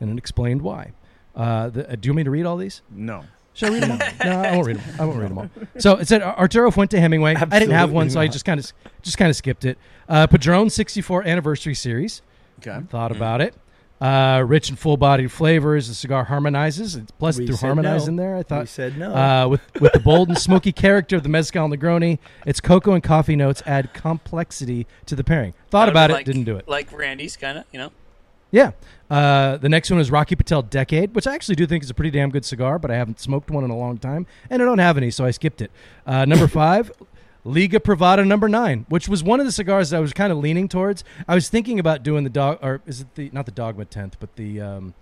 and it explained why. Uh, the, uh, do you want me to read all these? no. Should I read them all? no, I won't read them. I won't read them all. So it said Arturo Fuente Hemingway. I didn't have one, Absolutely so I just kind of just kind of skipped it. Uh, Padron 64 Anniversary Series. Okay. Thought about it. Uh, rich and full-bodied flavors. The cigar harmonizes. It's plus We through said harmonize no. in there. I thought We said no. uh, with with the bold and smoky character of the mezcal Negroni, its cocoa and coffee notes add complexity to the pairing. Thought Kinda about it, like- didn't do it. Like Randy's, kind of, you know. Yeah. Uh, the next one is Rocky Patel Decade, which I actually do think is a pretty damn good cigar, but I haven't smoked one in a long time, and I don't have any, so I skipped it. Uh, number five, Liga Privada number nine, which was one of the cigars that I was kind of leaning towards. I was thinking about doing the dog, or is it the not the Dogma tenth, but the um,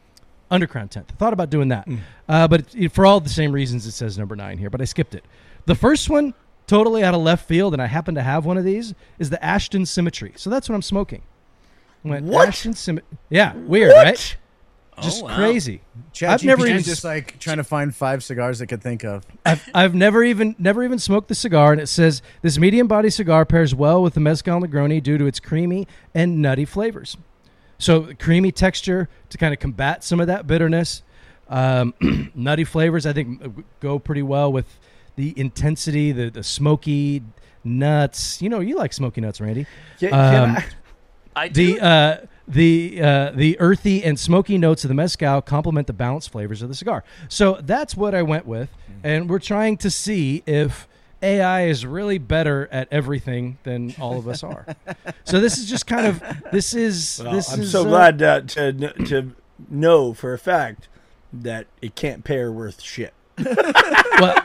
Undercrown tenth. I thought about doing that, uh, but it, for all the same reasons, it says number nine here. But I skipped it. The first one, totally out of left field, and I happen to have one of these, is the Ashton Symmetry. So that's what I'm smoking. I went, What? Ashton Symmetry. Yeah, weird, right? Just Oh, wow. crazy. Chat I've never even just like trying to find five cigars I could think of. I've, I've never even never even smoked the cigar, and it says this medium body cigar pairs well with the mezcal Negroni due to its creamy and nutty flavors. So creamy texture to kind of combat some of that bitterness. Um, nutty flavors, I think, uh, go pretty well with the intensity, the the smoky nuts. You know, you like smoky nuts, Randy. Can- can Um, I- I do. the uh, the uh, the earthy and smoky notes of the mezcal complement the balanced flavors of the cigar. So that's what I went with, and we're trying to see if AI is really better at everything than all of us are. so this is just kind of this is Well, this I'm is so uh, glad uh, to to know for a fact that it can't pair worth shit. well,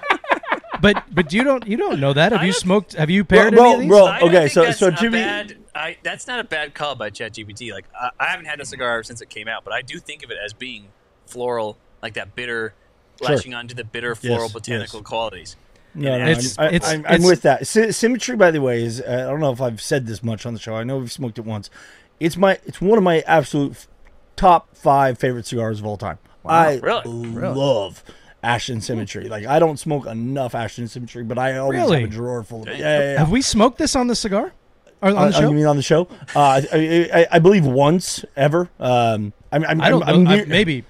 but but you don't you don't know that. Have I you smoked? Have you paired Bro, any of these? bro, okay, so- that's so a to me- bad, I, that's not a bad call by ChatGPT. Like I, I haven't had a cigar since it came out, but I do think of it as being floral, like that bitter, Sure. latching onto the bitter floral Yes, botanical yes. qualities. No, no, It's- I'm, it's- I'm, I'm it's- with that. Symmetry, by the way, is uh, I don't know if I've said this much on the show. I know we've smoked it once. It's my it's one of my absolute f- top five favorite cigars of all time. I really? love Ashton Symmetry. Like I don't smoke enough Ashton Symmetry, but I always Really? have a drawer full of it. Yeah, yeah, yeah. Have we smoked this on the cigar or on Uh, the uh, show? you mean on the show? Uh, I, I, I believe once ever. Um, I'm, I'm, I don't I'm, know. I'm I- near- maybe.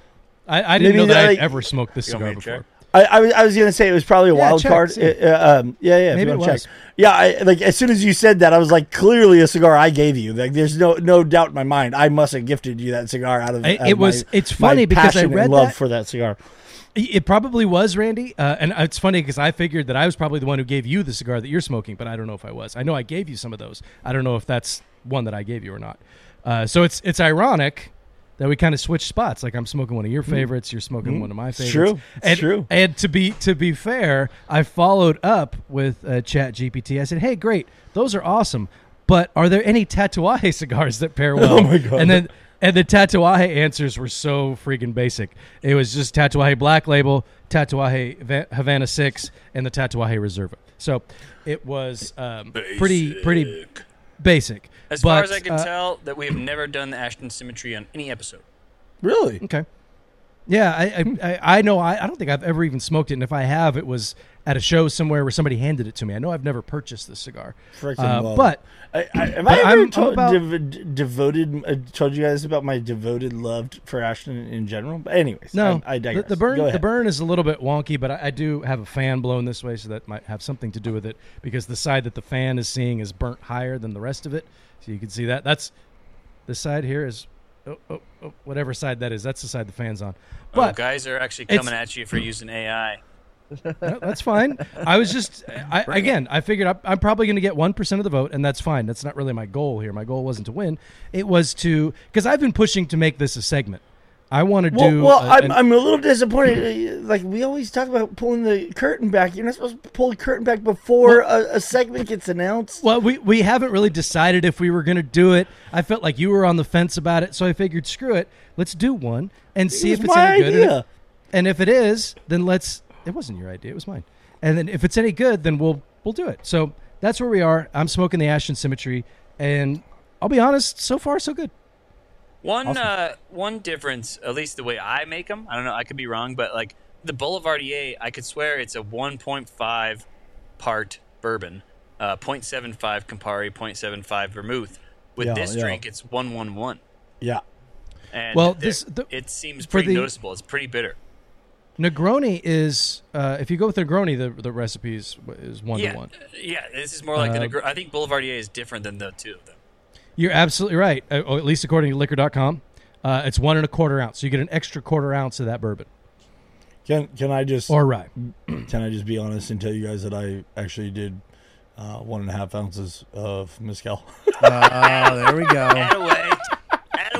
I, I didn't Maybe know that that, I'd like- ever smoked this You want me cigar to check? before. I, I, was, I was gonna say it was probably a Yeah, wild check, card. see. Uh, uh, um, yeah, yeah. if Maybe you it wanna was. check. Yeah, I, like as soon as you said that, I was like, clearly a cigar I gave you. Like, there's no no doubt in my mind. I must have gifted you that cigar out of. It- out it of was- my- it's my funny because I passion and read love that- for that cigar. It probably was Randy, uh, and it's funny because I figured that I was probably the one who gave you the cigar that you're smoking, but I don't know if I was. I know I gave you some of those. I don't know if that's one that I gave you or not. Uh, so it's it's ironic that we kind of switched spots. Like I'm smoking one of your favorites, you're smoking one of my Mm-hmm. Favorites. true. It's and, true. And to be to be fair, I followed up with uh, Chat GPT. I said, "Hey, great, those are awesome, but are there any Tatuaje cigars that pair well?" Oh my God. And then and the Tatuaje answers were so freaking basic. It was just Tatuaje Black Label, Tatuaje Havana Six, and the Tatuaje Reserva. So it was um, pretty pretty basic. As far as I can uh, tell, that we have never done the Ashton symmetry on any episode. Really? Okay. Yeah, I I, I, I know. I, I don't think I've ever even smoked it, and if I have, it was at a show somewhere where somebody handed it to me. I know I've never purchased this cigar, uh, but I, I, have But I ever told, about- dev- devoted uh, told you guys about my devoted love for Ashton in general? But anyways, no, I, I the, digress. the burn the burn is a little bit wonky, but I, I do have a fan blown this way, so that might have something to do with it because the side that the fan is seeing is burnt higher than the rest of it. So you can see that. That's this side here is. Oh, oh, oh, whatever side that is, that's the side the fan's on. oh, But guys are actually coming at you for using AI. No, that's fine. I was just, I, again, I figured I'm, I'm probably going to get 1% of the vote, and that's fine. That's not really my goal here. My goal wasn't to win. It was to, because I've been pushing to make this a segment. I want to Well, do. well a- I'm, an- I'm a little disappointed. Uh, Like we always talk about pulling the curtain back. You're not supposed to pull the curtain back before a, a segment gets announced. well, we, we haven't really decided if we were going to do it. I felt like you were on the fence about it, so I figured, screw it. Let's do one and see was if it's any good. And idea. if- And if it is, then let's. It wasn't your idea; it was mine. And then if it's any good, then we'll we'll do it. So that's where we are. I'm smoking the Ashton Symmetry, and I'll be honest. So far, so good. One uh, one difference, at least the way I make them, I don't know, I could be wrong, but like the Boulevardier, I could swear it's a 1.5 part bourbon, uh, 0.75 Campari, 0.75 vermouth. With Yeah, this yeah. drink, it's 111. Yeah. And Well, this- the- it seems pretty the- noticeable. It's pretty bitter. Negroni is uh, if you go with Negroni, the the recipe is, is one yeah, to one. yeah. This is more like the. Uh, Negro- I think Boulevardier is different than the two of them. You're absolutely right. Uh, or at least according to Liquor.com, uh, it's one and a quarter ounce. So you get an extra quarter ounce of that bourbon Can can I just or rye. can I just be honest and tell you guys that I actually did uh, one and a half ounces of mezcal. Oh, there we go.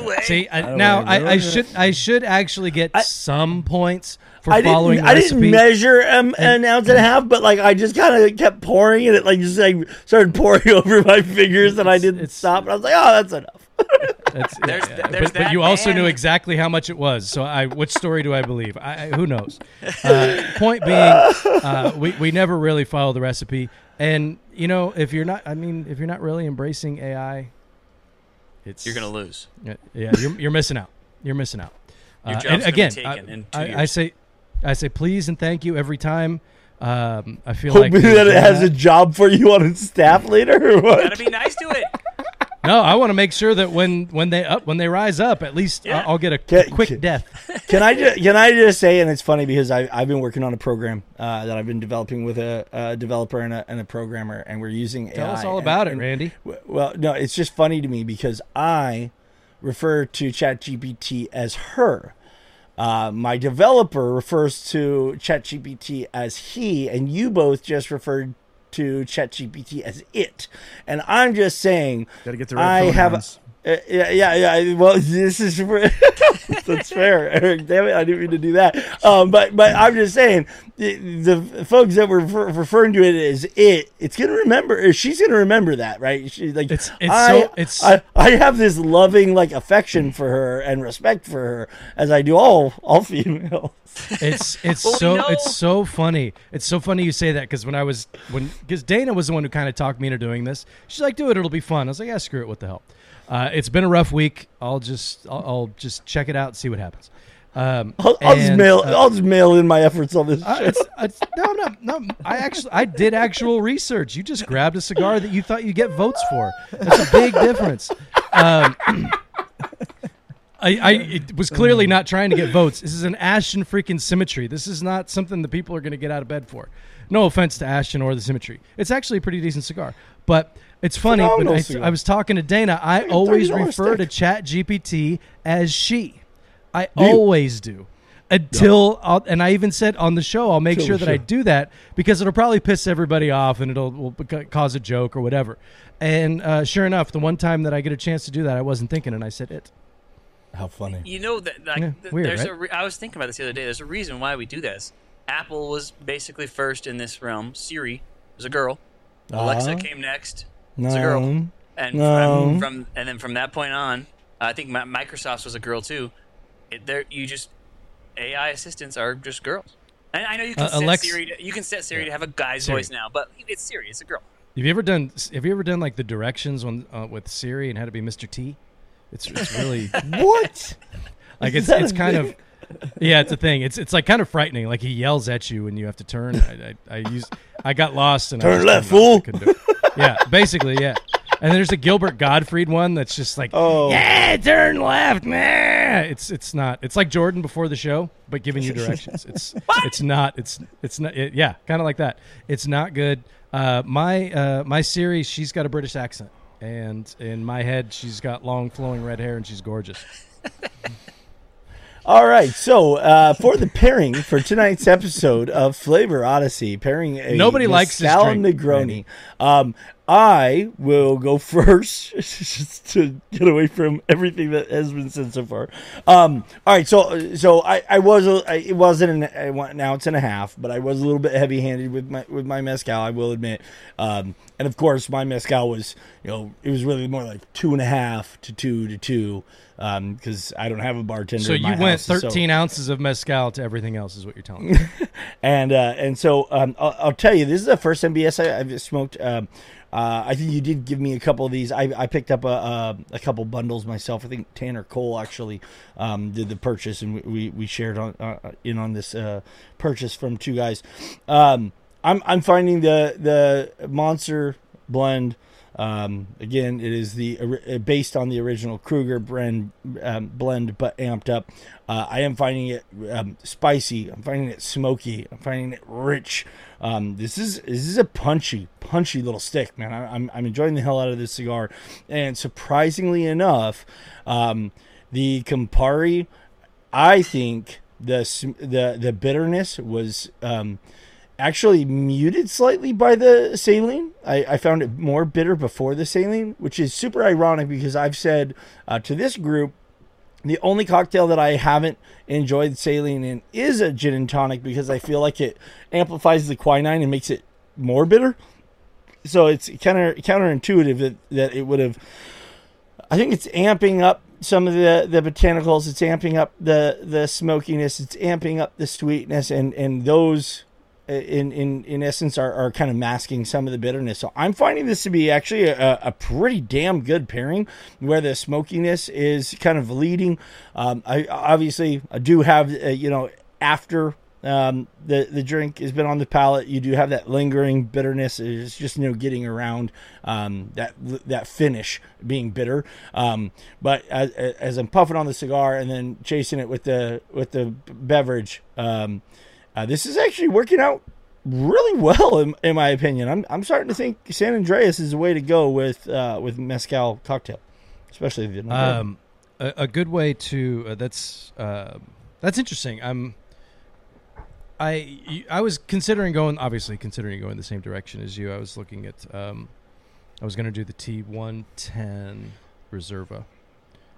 Add away. Add way. See, I, don't now. I, I should I should actually get some points for I following didn't. the I recipe. didn't measure um, an ounce and a half, but like I just kind of kept pouring, and it like just like started pouring over my fingers, and I didn't it's- stop. And I was like, "Oh, that's enough." That's, There's- yeah, there's but, but that you also knew exactly how much it was. So I, which story do I believe? I, I- who knows? Uh, point being, uh, we we never really follow the recipe, and you know, if you're not, I mean, if you're not really embracing AI, it's You're gonna lose. Yeah, yeah, you're you're missing out. You're missing out. Your Uh, job's and gonna be again, taken I, in two I, I say, I say please and thank you every time. Um, I feel Hoping like that it has a job for you on its staff later, or what? Gotta be nice to it. No. I want to make sure that when when they up when they rise up, at least Yeah. I'll, I'll get a, Can- quick can- death. can I just can I just say, and it's funny because I I've been working on a program uh, that I've been developing with a, a developer and a, and a programmer, and we're using Tell AI. us all and- about it, Randy. Well, no, it's just funny to me because I refer to ChatGPT as her. Uh, my developer refers to ChatGPT as he, and you both just referred to ChatGPT as it. And I'm just saying, Gotta get the right I have. pronouns. Uh, yeah, yeah, yeah. Well, this is that's fair, Eric. Damn it, I didn't mean to do that. Um, but but I'm just saying, the, the folks that were refer- referring to it as it, it's gonna remember. She's gonna remember that, right? She like It's- it's I, so- it's- I, I have this loving like affection for her and respect for her as I do all all females. It's it's Well, so it's so funny. It's so funny you say that because when I was when because Dana was the one who kind of talked me into doing this. She's like, "Do it, it'll be fun." I was like, "Yeah, screw it. What the hell?" Uh, it's been a rough week. I'll just I'll, I'll just check it out and see what happens. Um, I'll, I'll just mail uh, I'll just mail in my efforts on this. uh, it's, it's, no, no, no. I actually, I did actual research. You just grabbed a cigar that you thought you'd get votes for. That's a big difference. Um, I, I it was clearly not trying to get votes. This is an Ashton freaking symmetry. This is not something that people are going to get out of bed for. No offense to Ashton or the symmetry. It's actually a pretty decent cigar, but it's funny. When Phenomenal I. I was talking to Dana, I always $30 refer to stick. Chat GPT as she. I you? always do. Until I'll, and I even said on the show, I'll make Till sure the that I do that because it'll probably piss everybody off and it'll will cause a joke or whatever. And uh, sure enough, the one time that I get a chance to do that, I wasn't thinking, and I said it. How funny. You know that like, Yeah, weird, there's right? a re- I was thinking about this the other day. There's a reason why we do this. Apple was basically first in this realm. Siri was a girl. Alexa Uh-huh. came next. It's a girl. No. And No. from, from and then from that point on, I think Mi- Microsoft's was a girl too. It, there you just AI assistants are just girls. And I know you can Uh, set Alex- Siri. To, you can set Siri to have a guy's Siri. voice now, but it's Siri. It's a girl. Have you ever done? Have you ever done like the directions when uh, with Siri and had to be Mr. T? It's it's really What? like it's it's kind thing? of yeah, it's a thing. It's it's like kind of frightening. Like he yells at you and you have to turn. I I, I used I got lost and I Turn just left, couldn't- I fool. Couldn't do it. Yeah, basically, yeah. And there's a Gilbert Gottfried one that's just like, Oh. yeah, turn left, man. It's it's not. It's like Jordan before the show, but giving you directions. It's it's not. It's it's not. It, yeah, kind of like that. It's not good. Uh, my uh, my Siri, she's got a British accent, and in my head, she's got long flowing red hair, and she's gorgeous. All right, so uh, for the pairing for tonight's episode of Flavor Odyssey, pairing a Nobody likes this drink, Negroni. Um, I will go first just to get away from everything that has been said so far. Um, all right, so so I, I was a, I, it wasn't an, an ounce and a half, but I was a little bit heavy handed with my with my mezcal. I will admit, um, and of course my mezcal was you know it was really more like two and a half to two to two because I don't have a bartender. So in you went house, so- 13 ounces of mezcal to everything else, is what you're telling me. and uh, and so um, I'll, I'll tell you, this is the first MBS I, I've smoked. Uh, I think you did give me a couple of these. I, I picked up a, a, a couple bundles myself. I think Tanner Cole actually um, did the purchase, and we, we, we shared on uh, in on this uh, purchase from two guys. Um, I'm I'm finding the the monster blend. Um, again, it is the uh, based on the original Krueger brand um, blend, but amped up. Uh, I am finding it um, spicy. I'm finding it smoky. I'm finding it rich. Um, this is this is a punchy, punchy little stick, man. I, I'm I'm enjoying the hell out of this cigar, and surprisingly enough, um, the Campari, I think the the the bitterness was. Um, actually muted slightly by the saline. I, I found it more bitter before the saline, which is super ironic because I've said uh, to this group The only cocktail that I haven't enjoyed saline in is a gin and tonic because I feel like it amplifies the quinine and makes it more bitter. So it's counter counterintuitive that, that it would have. I think it's amping up some of the, the botanicals. It's amping up the, the smokiness. It's amping up the sweetness, and, and those in in in essence are, are kind of masking some of the bitterness. So I'm finding this to be actually a, a pretty damn good pairing where the smokiness is kind of leading. Um, I obviously I do have uh, you know after um, the the drink has been on the palate, you do have that lingering bitterness. It's just you know getting around um, that that finish being bitter. Um, but as, as I'm puffing on the cigar and then chasing it with the with the beverage. Um, uh, this is actually working out really well, in, in, my opinion. I'm I'm starting to think San Andrés is the way to go with uh, with mezcal cocktail, especially the um, a, a, good way to uh, that's uh, that's interesting. I'm I I was considering going obviously considering going the same direction as you. I was looking at um, I was going to do the T one ten Reserva.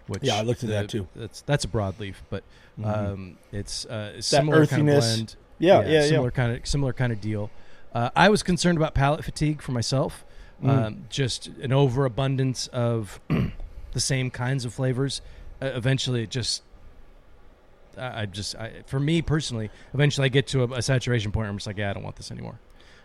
Which yeah, I looked at the, that too. That's that's a broadleaf, but um, mm-hmm. it's uh, similar kind of blend. Yeah, yeah, yeah similar yeah. kind of similar kind of deal. Uh, I was concerned about palate fatigue for myself. Mm. Um, just an overabundance of the same kinds of flavors. Uh, eventually, it just I just I, for me personally, eventually I get to a, a, saturation point. Where I'm just like, yeah, I don't want this anymore.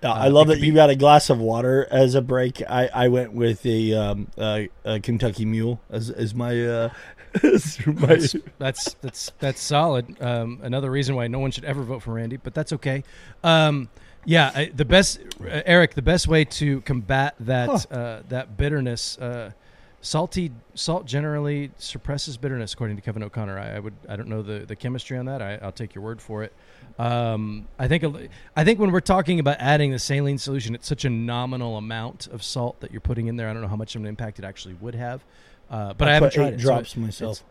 Uh, I love that be- you got a glass of water as a break. I, I went with a, um, a, a Kentucky Mule as as my uh, that's, that's that's that's solid. Um, another reason why no one should ever vote for Randy, but that's okay. Um, yeah, I, the best, uh, Eric, the best way to combat that huh. uh, that bitterness, uh, salty salt generally suppresses bitterness, according to Kevin O'Connor. I, I, would, I don't know the, the chemistry on that. I, will take your word for it. Um, I think, I think when we're talking about adding the saline solution, it's such a nominal amount of salt that you're putting in there. I don't know how much of an impact it actually would have. Uh, but I, I haven't tried it, drops so myself.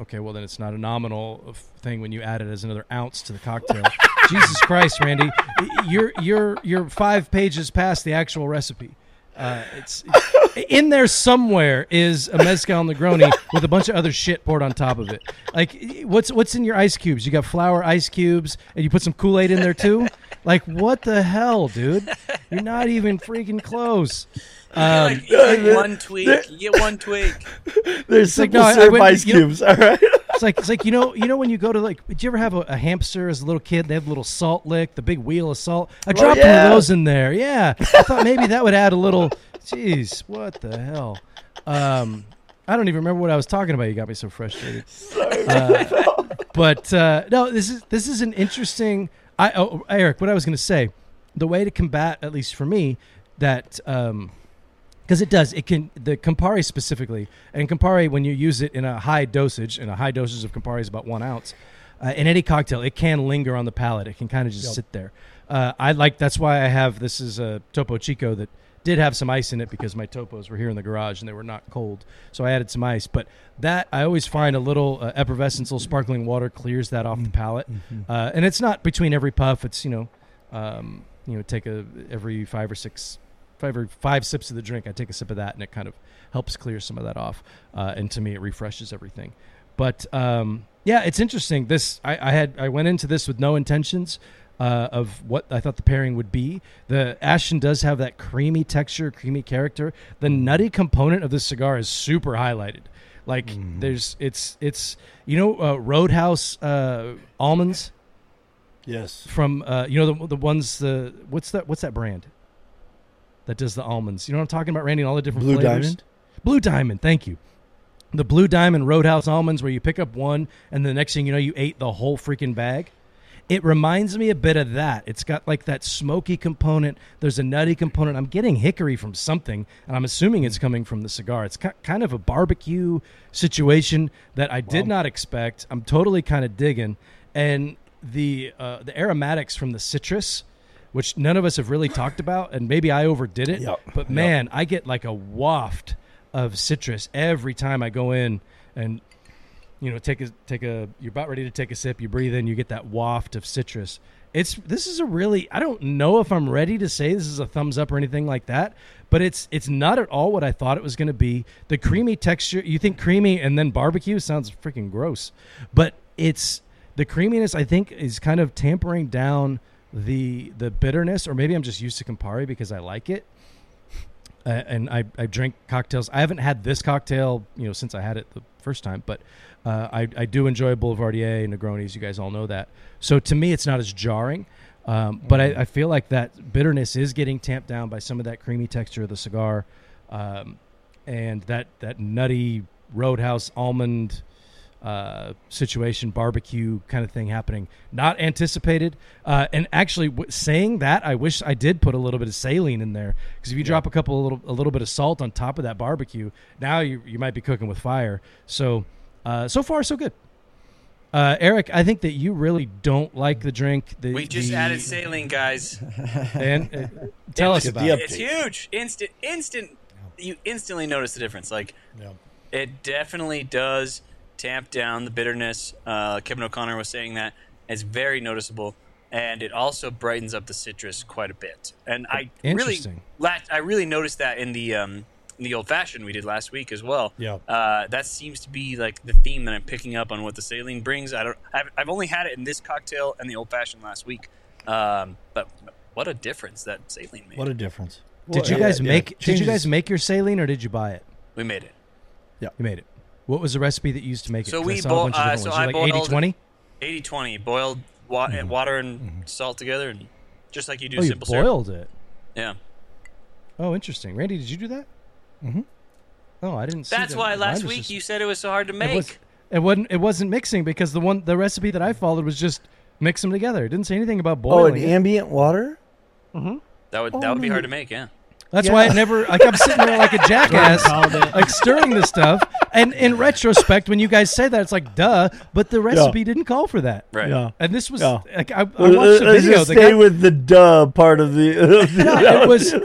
Okay, well then it's not a nominal thing when you add it as another ounce to the cocktail. Jesus Christ, Randy, you're you're you're five pages past the actual recipe. Uh, it's in there somewhere is a mezcal Negroni with a bunch of other shit poured on top of it. Like, what's what's in your ice cubes? You got flour ice cubes, and you put some Kool Aid in there too. Like, what the hell, dude? You're not even freaking close. Um, you get one tweak. You get one tweak. There's simple like, no, syrup ice cubes. Know, all right. It's like it's like you know you know when you go to like did you ever have a, a, hamster as a little kid? They have a little salt lick, the big wheel of salt. I oh, dropped oh, yeah. one of those in there. Yeah, I thought maybe that would add a little. Jeez, what the hell? Um, I don't even remember what I was talking about. You got me so frustrated. Sorry, uh, but uh, no, this is this is an interesting. I oh, Eric, what I was going to say, the way to combat, at least for me, that um, because it does. It can the Campari specifically, and Campari when you use it in a high dosage, and a high dosage of Campari is about one ounce. Uh, in any cocktail, it can linger on the palate. It can kind of just yep. sit there. Uh, I like that's why I have this is a Topo Chico that did have some ice in it because my topos were here in the garage and they were not cold, so I added some ice. But that I always find a little uh, effervescence, little sparkling water clears that off the palate, mm-hmm. Uh, and it's not between every puff. It's you know, um, you know, take a every five or six every five sips of the drink, I take a sip of that, and it kind of helps clear some of that off. Uh, and to me, it refreshes everything. But um, yeah, it's interesting. This I, I, had I went into this with no intentions uh, of what I thought the pairing would be. The Ashton does have that creamy texture, creamy character. The nutty component of this cigar is super highlighted. Like mm. there's it's it's you know uh, Roadhouse uh, almonds. Yes. From uh, you know the the ones the what's that what's that brand? That does the almonds. You know what I'm talking about, Randy? And all the different Blue flavors. Diamond. Blue Diamond. Thank you. The Blue Diamond Roadhouse almonds, where you pick up one, and the next thing you know, you ate the whole freaking bag. It reminds me a bit of that. It's got like that smoky component. There's a nutty component. I'm getting hickory from something, and I'm assuming it's coming from the cigar. It's kind of a barbecue situation that I did wow. not expect. I'm totally kind of digging, and the uh, the aromatics from the citrus which none of us have really talked about, and maybe I overdid it. Yep. But man, yep. I get like a waft of citrus every time I go in and you know, take a take a. You're about ready to take a sip. You breathe in. You get that waft of citrus. It's this is a really. I don't know if I'm ready to say this is a thumbs up or anything like that, but it's it's not at all what I thought it was going to be. The creamy texture. You think creamy and then barbecue sounds freaking gross, but it's the creaminess. I think is kind of tampering down the the bitterness, or maybe I'm just used to Campari because I like it uh, and I, I drink cocktails. I haven't had this cocktail, you know, since I had it the first time, but uh, I, I do enjoy Boulevardier and Negronis. You guys all know that. So to me, it's not as jarring. Um, but I, I feel like that bitterness is getting tamped down by some of that creamy texture of the cigar, um, and that that nutty Roadhouse almond uh, situation, barbecue kind of thing happening. Not anticipated. Uh, and actually, w- saying that, I wish I did put a little bit of saline in there because if you drop a couple, a little, a little bit of salt on top of that barbecue, now you you might be cooking with fire. So, uh, so far so good. Uh, Eric, I think that you really don't like the drink. The, We just the- added saline, guys. and uh, tell us about it. It's huge. Instant, instant. You instantly notice the difference. Like, it definitely does tamp down the bitterness. Uh, Kevin O'Connor was saying that it's very noticeable, and it also brightens up the citrus quite a bit. And I really, Interesting. I really noticed that in the um, in the old fashioned we did last week as well. Yeah. Uh, that seems to be like the theme that I'm picking up on what the saline brings. I don't. I've, I've only had it in this cocktail and the old fashioned last week. Um, but what a difference that saline made. What a difference. Did you Well, guys yeah, yeah, make? Did you guys make your saline or did you buy it? we made it. Yeah, you made it. What was the recipe that you used to make it? So 'Cause we I saw bo- a bunch of uh, so. I like boiled- 80 20? 80 20 boiled wa- water and salt together and just like you do Mm-hmm. Oh, you simple syrup. boiled it. Yeah. Oh, interesting. Randy, did you do that? Mm-hmm. Oh, I didn't. see That's that. why Mine last week just- you said it was so hard to It, make. was, it wasn't. It wasn't mixing because the one the recipe that I followed was just mix them together. It didn't say anything about Oh, boiling. and it. ambient water. Hmm. that would Oh, that would be hard to make, yeah. That's Yeah. why I never. Like I'm sitting there like a jackass, like stirring the stuff. And in retrospect, when you guys say that, it's like duh. But the recipe didn't call for that. Right. Yeah. And this was Yeah. like I, I Well, watched the uh, uh, video. just The stay guy- with the duh part of the. No, it was.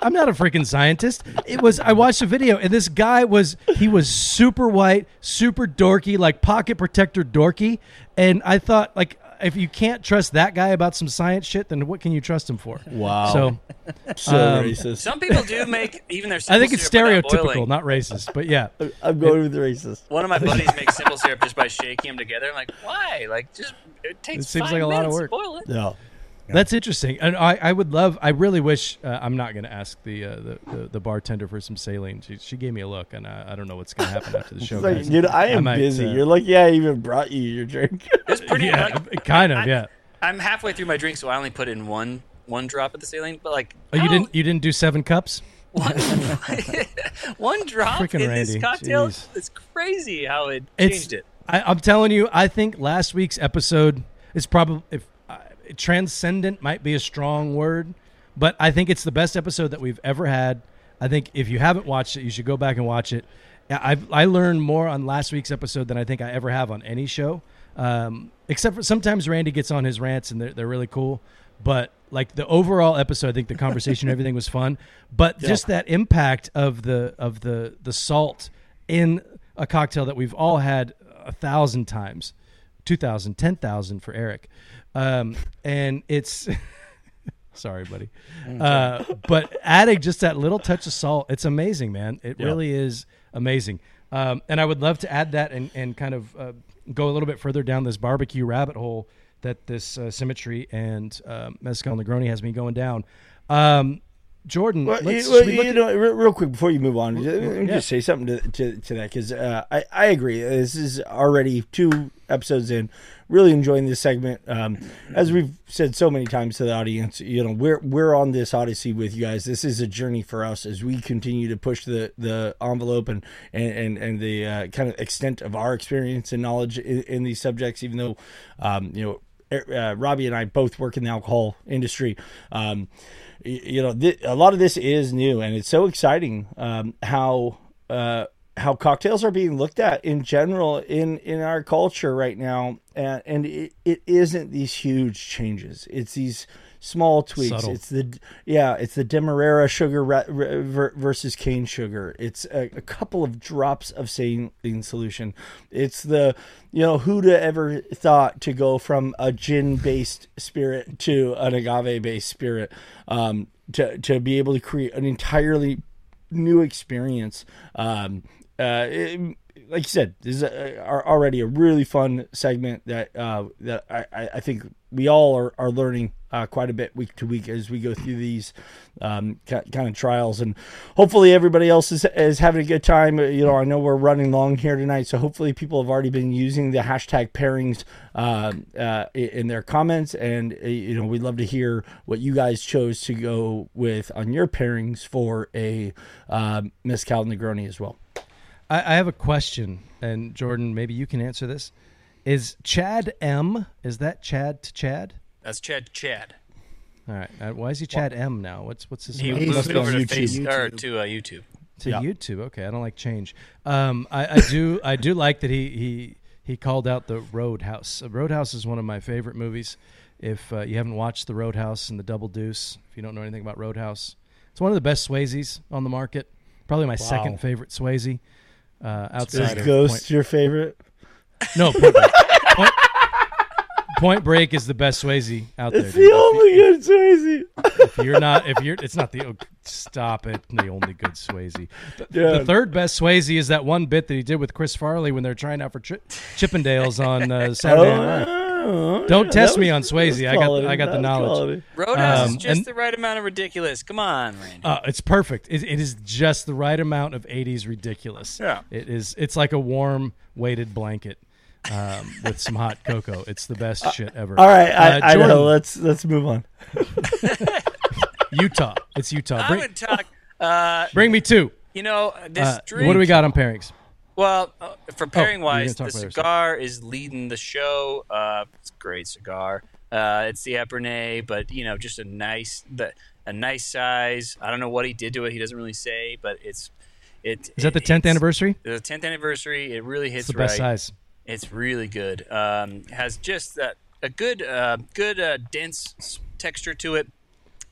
I'm not a freaking scientist. It was. I watched a video, and this guy was. He was super white, super dorky, like pocket protector dorky. And I thought, like, if you can't trust that guy about some science shit, then what can you trust him for? Wow. So so Um, racist. Some people do make even their I think it's syrup stereotypical, boiling. not racist. But yeah, I'm going with the racist. One of my buddies makes simple syrup just by shaking them together. I'm like, why? Like, just it takes It seems five like a lot of work. boil it. Yeah. That's interesting. And I, I would love. I really wish. Uh, I'm not going to ask the, uh, the the the bartender for some saline. She, she gave me a look, and I, I don't know what's going to happen after the show. Like, dude, I am might, busy. uh, You're lucky I even brought you your drink. It's pretty. yeah, like, kind of. I- Yeah. I'm halfway through my drink, so I only put in one one drop of the saline. But like, Oh, you didn't. You didn't do seven cups. one, one drop Frickin' in Randy, this cocktail. jeez. It's crazy how it It's- changed it. I, I'm telling you, I think last week's episode is probably if transcendent might be a strong word, but I think it's the best episode that we've ever had. I think if you haven't watched it, you should go back and watch it. I've I learned more on last week's episode than I think I ever have on any show. Um, except for sometimes Randy gets on his rants and they're they're really cool. But like the overall episode, I think the conversation, everything was fun. But just that impact of the of the the salt in a cocktail that we've all had a thousand times, 2,000, 10,000 for Eric. Um, and it's, sorry, buddy. Uh, but adding just that little touch of salt, it's amazing, man. It really is amazing. Um, and I would love to add that and, and kind of uh, go a little bit further down this barbecue rabbit hole that this uh, symmetry and um, Mezcal Negroni has me going down. Um, Jordan, Well, let's, you, well, we you know, re- real quick before you move on, just, let me yeah. just say something to to, to that because uh, I I agree. This is already two episodes in. Really enjoying this segment. Um, as we've said so many times to the audience, you know, we're we're on this odyssey with you guys. This is a journey for us as we continue to push the the envelope and and and, and the uh, kind of extent of our experience and knowledge in, in these subjects. Even though, um, you know. Uh, Robbie and I both work in the alcohol industry. Um, you know, th- a lot of this is new, and it's so exciting um, how uh, how cocktails are being looked at in general in in our culture right now, and and it, it isn't these huge changes. It's these small tweaks. Subtle. It's the yeah, it's the demerara sugar ra- ver- versus cane sugar. It's a, a couple of drops of saline solution. It's the you know who'd ever thought to go from a gin based spirit to an agave based spirit um, to to be able to create an entirely new experience. Um, uh, it- like you said, this is a, already a really fun segment that uh, that I, I think we all are, are learning uh, quite a bit week to week as we go through these um, kind of trials, and hopefully everybody else is, is having a good time. Uh, You know, I know we're running long here tonight, so hopefully people have already been using the hashtag pairings uh, uh, in their comments, and uh, you know we'd love to hear what you guys chose to go with on your pairings for a Miss mezcal Negroni as well. I, I have a question, and Jordan, maybe you can answer this. Is Chad M? Is that Chad to Chad? That's Chad. Chad. All right. Uh, why is he Chad M now? What's what's his He name? must moved over to YouTube. face or to uh, YouTube. to Yeah. YouTube. Okay, I don't like change. Um, I, I do I do like that he he he called out the Roadhouse. Uh, Roadhouse is one of my favorite movies. If uh, you haven't watched the Roadhouse and the Double Deuce, if you don't know anything about Roadhouse, it's one of the best Swayzes on the market. Probably my second favorite Swayze. Uh, outside Is Ghost Point, your favorite? no Point Break. Point, Point Break is the best Swayze out there. It's dude. the only good Swayze. if you're not if you're it's not the oh, stop it the only good Swayze. The, the third best Swayze is that one bit that he did with Chris Farley when they're trying out for tri- Chippendales on uh, Saturday Night Live. Oh, Don't yeah, test that me on that Swayze. I got- I got the knowledge. quality. Roadhouse Um, is just and- the right amount of ridiculous. Come on, Randy. Uh, it's perfect. It, it is just the right amount of '80s ridiculous. Yeah. it is. It's like a warm weighted blanket um, with some hot cocoa. It's the best shit ever. All right, I, Uh, I Jordan, know. Let's let's move on. Utah. It's Utah. I Bring, would talk. Uh, bring me two. you know, this Uh, drink. what do we got on pairings? Well, uh, for pairing were wise, the cigar is leading the show. Uh, it's a great cigar. Uh, it's the Epernay, but you know, just a nice, the, a nice size. I don't know what he did to it. He doesn't really say, but it's it. Is that the 10th anniversary? The tenth anniversary. It really hits It's the best right. size. It's really good. Um, has just that a good, uh, good uh, dense texture to it,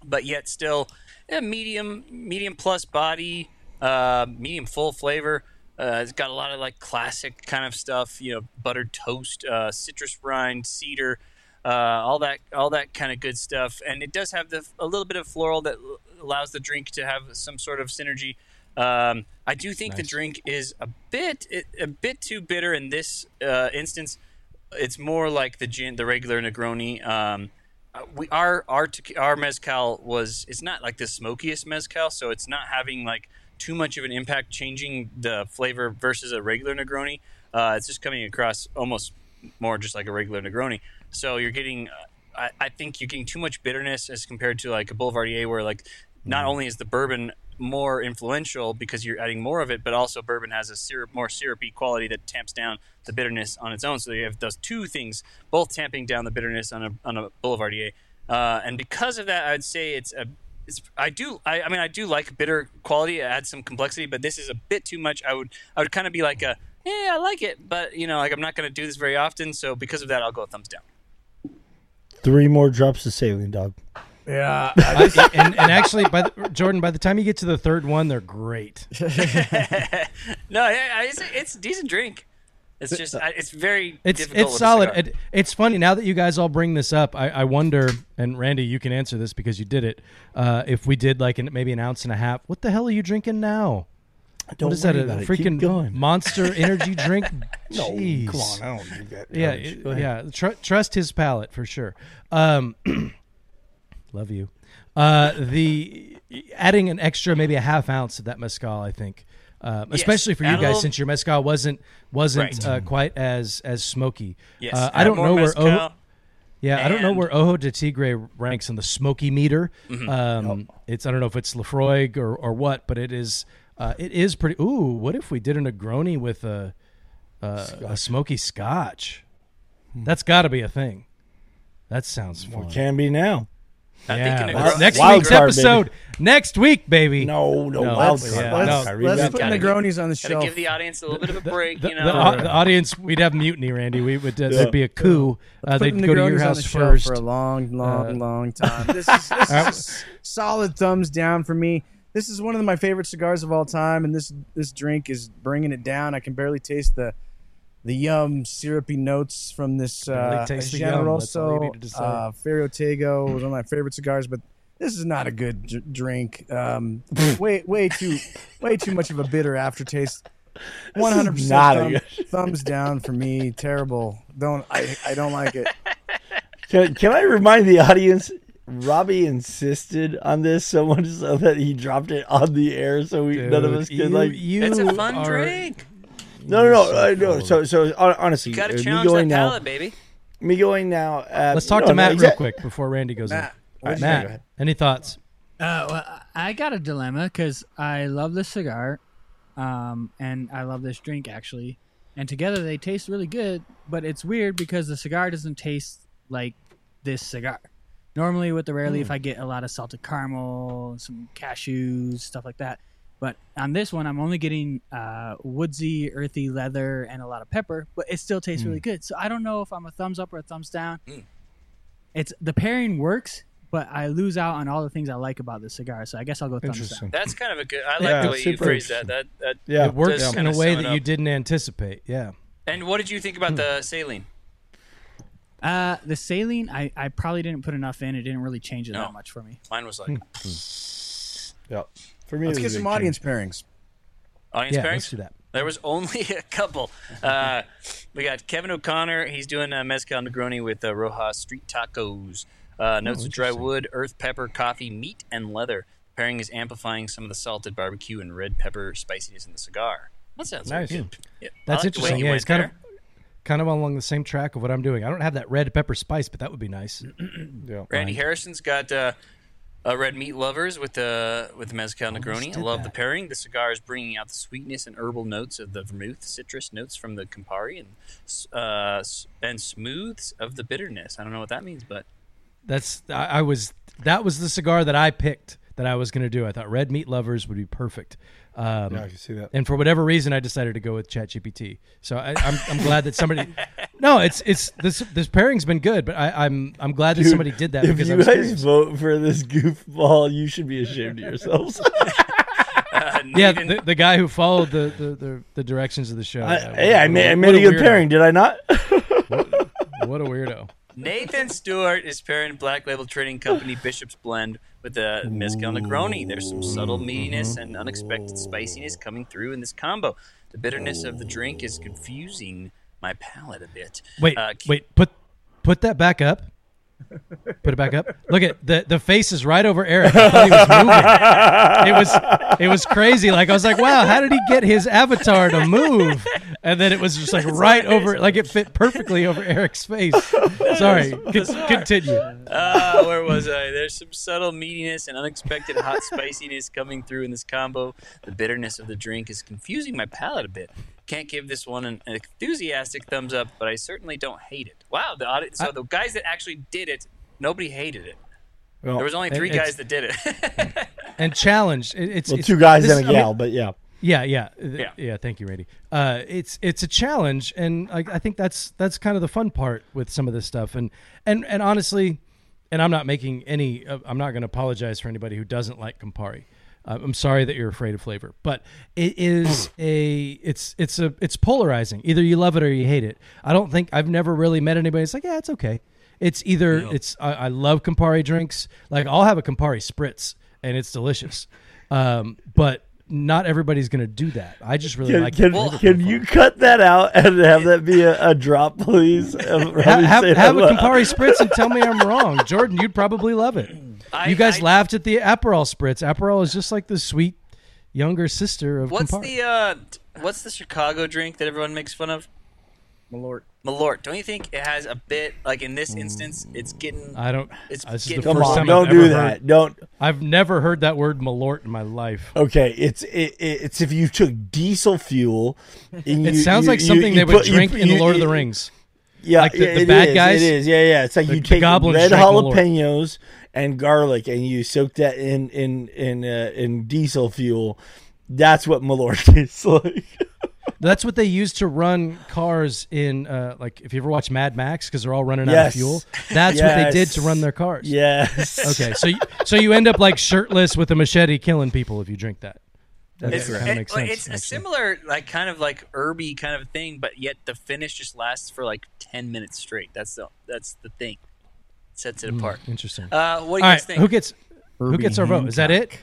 but yet still a medium, medium plus body, uh, medium full flavor. Uh, it's got a lot of like classic kind of stuff, you know, buttered toast, uh, citrus rind, cedar, uh, all that, all that kind of good stuff. And it does have the, a little bit of floral that l- allows the drink to have some sort of synergy. Um, I do think the drink is a bit, a bit too bitter in this uh, instance. It's more like the gin, the regular Negroni. Um, uh, we our our our mezcal was it's not like the smokiest mezcal, so it's not having like too much of an impact changing the flavor versus a regular Negroni. Uh, it's just coming across almost more just like a regular Negroni. So you're getting, uh, I, I think you're getting too much bitterness as compared to like a Boulevardier, where like not only is the bourbon more influential because you're adding more of it, but also bourbon has a syrup, more syrupy quality that tamps down the bitterness on its own. So you have those two things, both tamping down the bitterness on a on a Boulevardier, uh, and because of that, I'd say it's a. It's, I do. I, I mean, I do like bitter quality. It adds some complexity, but this is a bit too much. I would. I would kind of be like a. Yeah, I like it, but you know, like I'm not going to do this very often. So because of that, I'll go thumbs down. Three more drops of saline dog. Yeah. I- and, and actually, by the, Jordan, by the time you get to the third one, they're great. No, yeah, it's, it's a decent drink. It's just I- it's very It's difficult it's solid. It, it's funny now that you guys all bring this up. I, I wonder, and Randy, you can answer this because you did it. Uh, if we did like an, maybe an ounce and a half, what the hell are you drinking now? Don't what is that? worry A it. Freaking going. monster energy drink? No, Jeez. come on, I don't do that. Yeah, it- yeah. Tr- trust his palate for sure. Um, love you. Uh, the adding an extra, maybe a half ounce of that mezcal, I think, um, Yes, especially for you add guys, little- since your mezcal wasn't wasn't Right. uh, quite as as smoky. yes, uh, I don't know where. mezcal. Ojo, yeah, I don't know where Ojo de Tigre ranks on the smoky meter. Mm-hmm. Um, It's I don't know if it's Lefroy or, or what, but it is uh, it is pretty. Ooh, what if we did a Negroni with a a, a smoky Scotch? Hmm. That's got to be a thing. That sounds fun. Can be now. I Yeah, think in a that's gro- next Wild week's card, episode. Next week, baby. No, no, No, wild let's- card. yeah, wild no. let's card. let's put gotta- Negronis on the Gotta give the audience a little bit of a break, The, you know. au- the audience, we'd have mutiny, Randy. We would uh, there'd be a coup. Uh, they'd the go to your Negronis on house the shelf first. for a long, long, Uh, long time. This is, this is solid thumbs down for me. This is one of my favorite cigars of all time, and this this drink is bringing it down. I can barely taste the the yum syrupy notes from this Barely uh, taste the yum, that's all you Generoso needed to say. uh, Ferio Tego was one of my favorite cigars, but this is not a good dr- drink. Um, way way too way too much of a bitter aftertaste. One hundred not a percent good- thumbs down for me. Terrible. Don't I? I don't like it. Can, can I remind the audience? Robby insisted on this so much so that he dropped it on the air, so we none of us could you- like. you it's a fun are- drink. No, no, no, so uh, no. So, so hon- honestly, You gotta uh, me challenge that going now, palate, baby. me going now. Uh, Let's talk no, to no, Matt real exact- quick before Randy goes Matt, in. what Matt, go any thoughts? Uh, well, I got a dilemma because I love this cigar, um, and I love this drink actually, and together they taste really good. But it's weird because the cigar doesn't taste like this cigar. Normally with the rare leaf, I get a lot of salted caramel, some cashews, stuff like that. But on this one, I'm only getting uh, woodsy, earthy leather and a lot of pepper, but it still tastes really good. So I don't know if I'm a thumbs up or a thumbs down. It's the pairing works, but I lose out on all the things I like about the cigar. So I guess I'll go thumbs down. That's kind of a good. I like Yeah, the way you super phrased that. That that Yeah, It works does in a way sum it that you didn't anticipate. Yeah. And what did you think about the saline? Uh, the saline, I, I probably didn't put enough in. It didn't really change it No. that much for me. Mine was like yeah. For me, Let's get some big audience pairings. audience Yeah, pairings. let's do that. There was only a couple. Uh, we got Kevin O'Connor. He's doing a mezcal Negroni with uh, Rojas Street Tacos. Uh, notes of dry wood, earth pepper, coffee, meat, and leather. Pairing is amplifying some of the salted barbecue and red pepper spiciness in the cigar. That sounds Nice. very good. Yeah, That's like interesting. you Yeah, it's kind there. of kind of along the same track of what I'm doing. I don't have that red pepper spice, but that would be nice. Yeah. Randi Harrison's got uh, uh, red meat lovers with the with the mezcal Negroni. I love that. the pairing. The cigar is bringing out the sweetness and herbal notes of the vermouth, citrus notes from the Campari, and uh, and smooths of the bitterness. I don't know what that means, but That's I, I was that was the cigar that I picked that I was going to do. I thought red meat lovers would be perfect. Um, Yeah, I can see that. And for whatever reason, I decided to go with ChatGPT. So I, I'm, I'm glad that somebody. No, it's it's this this pairing's been good, but I, I'm I'm glad that Dude, somebody did that If because I you guys curious. vote for this goofball, you should be ashamed of yourselves. uh, Yeah, Nathan, the, the guy who followed the, the, the, the directions of the show. I, what- yeah, I made, I made a good weirdo. pairing, did I not? What a weirdo. Nathan Stewart is pairing Black Label Trading Company Bishop's Blend with the mezcal Negroni. There's some subtle meatiness and unexpected spiciness coming through in this combo. The bitterness of the drink is confusing my palate a bit. Wait, Uh, wait, put put that back up. Put it back up. Look at the the face is right over Eric. I thought he was moving. It was it was crazy. Like I was like, wow, how did he get his avatar to move? And then it was just like right over, like it fit perfectly over Eric's face. Sorry, con- continue. Uh, where was I? There's some subtle meatiness and unexpected hot spiciness coming through in this combo. The bitterness of the drink is confusing my palate a bit. Can't give this one an, an enthusiastic thumbs up, but I certainly don't hate it. Wow, the audit. So the guys that actually did it, nobody hated it. Well, There was only three guys that did it. And challenged. It, it's, well, it's two guys this- and a I mean, gal, but yeah. Yeah, yeah, Yeah. yeah. Thank you, Randy. Uh, it's it's a challenge, and I, I think that's that's kind of the fun part with some of this stuff. And and and honestly, and I'm not making any. Uh, I'm not going to apologize for anybody who doesn't like Campari. I'm sorry that you're afraid of flavor, but it is a it's it's a it's polarizing. Either you love it or you hate it. I don't think I've never really met anybody. that's like, yeah, it's okay. It's either it's I, I love Campari drinks. Like I'll have a Campari spritz, and it's delicious. Um, but not everybody's going to do that. I just really Can, like can, Well- can you cut that out and have that be a, a drop, please? Have, have, have a hello? Campari spritz and tell me I'm wrong, Jordan. You'd probably love it. I- you guys I- laughed at the Aperol spritz. Aperol is just like the sweet younger sister of what's Campari. the uh, what's the Chicago drink that everyone makes fun of? Malort. Malort. Don't you think it has a bit like in this instance? It's getting. I don't. It's this is the getting- Come first on, time don't I've do ever that. heard- Don't. I've never heard that word malort in my life. Okay, it's it, it's if you took diesel fuel. And It you, sounds you- like you- something you they would put- you- drink in you- the Lord of you- the Rings. Yeah, Like the- yeah, the it bad is, guys? It is. Yeah, yeah. It's like The- you the take goblins red drank Malort. jalapenos and garlic, and you soak that in in in uh, in diesel fuel. That's what Malort tastes like. That's what they use to run cars in, uh, like if you ever watch Mad Max, because they're all running out of fuel. That's what they did to run their cars. yes. Okay, so you, so you end up like shirtless with a machete killing people if you drink that. That It's, it- makes sense, it's a similar, like kind of like herby kind of thing, but yet the finish just lasts for like ten minutes straight. That's the that's the thing. Sets it apart. Interesting. Uh, what do you All guys right, think? who gets who gets our vote? Is that it?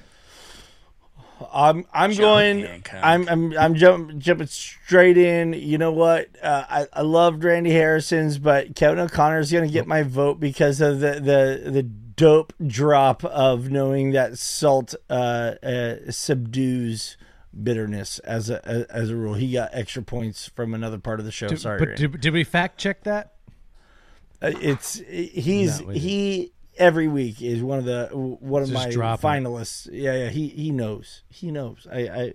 I'm I'm John going. I'm I'm I'm jump, jumping straight in. You know what? Uh, I I loved Randi Harrison's, but Kevin O'Connor is going to get my vote because of the the the dope drop of knowing that salt uh, uh, subdues bitterness as a as a rule. He got extra points from another part of the show. Did- Sorry, but did, did we fact check that? Uh, it's he's No, we didn't. he every week is one of the one of Just my dropping it. finalists. Yeah, yeah, he he knows. He knows. I, I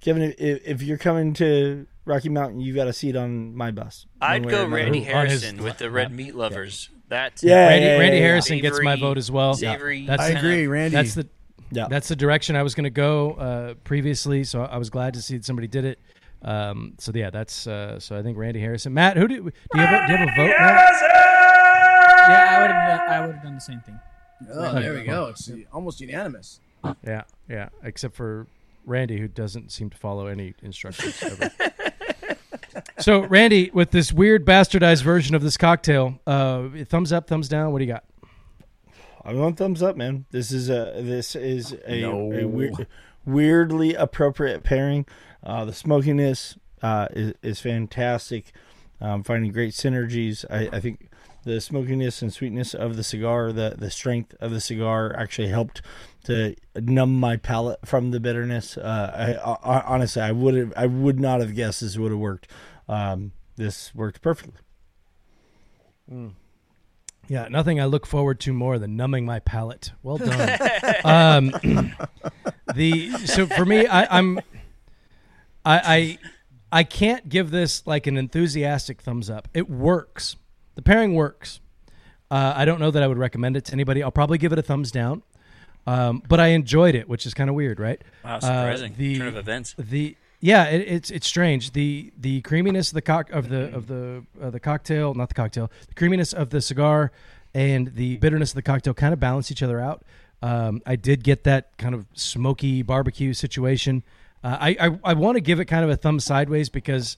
Kevin, if, if you're coming to Rocky Mountain, you've got a seat on my bus. one I'd way go. Randy Ooh, his- Harrison with the red meat lovers. That Yeah, Randy, yeah, Randy yeah, yeah. Harrison gets my vote as well. savory That's I kind of- agree, Randy. That's the Yeah. that's the direction I was going to go uh, previously. So I was glad to see that somebody did it. Um, so yeah, that's uh, so I think Randi Harrison. Matt, who do, do you have? A, do you have a vote? Matt? Yeah, I would have. I would have done the same thing. Oh, there we go. It's almost unanimous. Yeah, yeah. Except for Randy, who doesn't seem to follow any instructions ever. so Randy, with this weird bastardized version of this cocktail, uh, thumbs up, thumbs down. What do you got? I'm going thumbs up, man. This is a this is a, No. a weir- weirdly appropriate pairing. Uh, the smokiness uh, is is fantastic. Um, finding great synergies. I, I think the smokiness and sweetness of the cigar, the the strength of the cigar, actually helped to numb my palate from the bitterness. Uh, I, I honestly, I would have, I would not have guessed this would have worked. Um, this worked perfectly. Yeah, nothing I look forward to more than numbing my palate. Well done. um, the so for me, I, I'm I, I I can't give this like an enthusiastic thumbs up. It works. The pairing works. Uh, I don't know that I would recommend it to anybody. I'll probably give it a thumbs down. Um, but I enjoyed it, which is kind of weird, right? Wow, Uh, the Turn of events. the yeah, it, it's it's strange. The the creaminess of the cock of the of the uh, the cocktail, not the cocktail, the creaminess of the cigar and the bitterness of the cocktail kind of balance each other out. Um, I did get that kind of smoky barbecue situation. Uh, I I, I want to give it kind of a thumb sideways because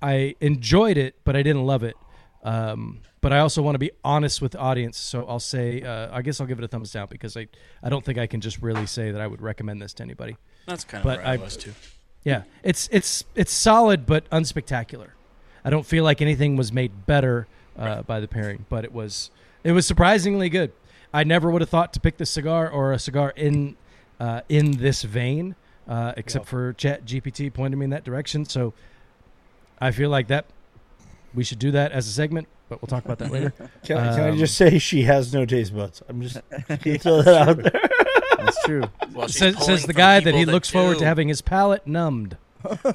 I enjoyed it, but I didn't love it. Um, but I also want to be honest with the audience, so I'll say uh, I guess I'll give it a thumbs down because I I don't think I can just really say that I would recommend this to anybody. That's kind of but where I, I- was too. Yeah, it's it's it's solid but unspectacular. I don't feel like anything was made better uh, by the pairing, but it was it was surprisingly good. I never would have thought to pick this cigar or a cigar in uh, in this vein, uh, except for Chat GPT pointed me in that direction. So I feel like that we should do that as a segment, but we'll talk about that later. Can, I- can I Um, just say she has no taste buds? I'm just gonna throw that out there. That's true. Well, Says, says the guy that people he looks forward to having his palate numbed.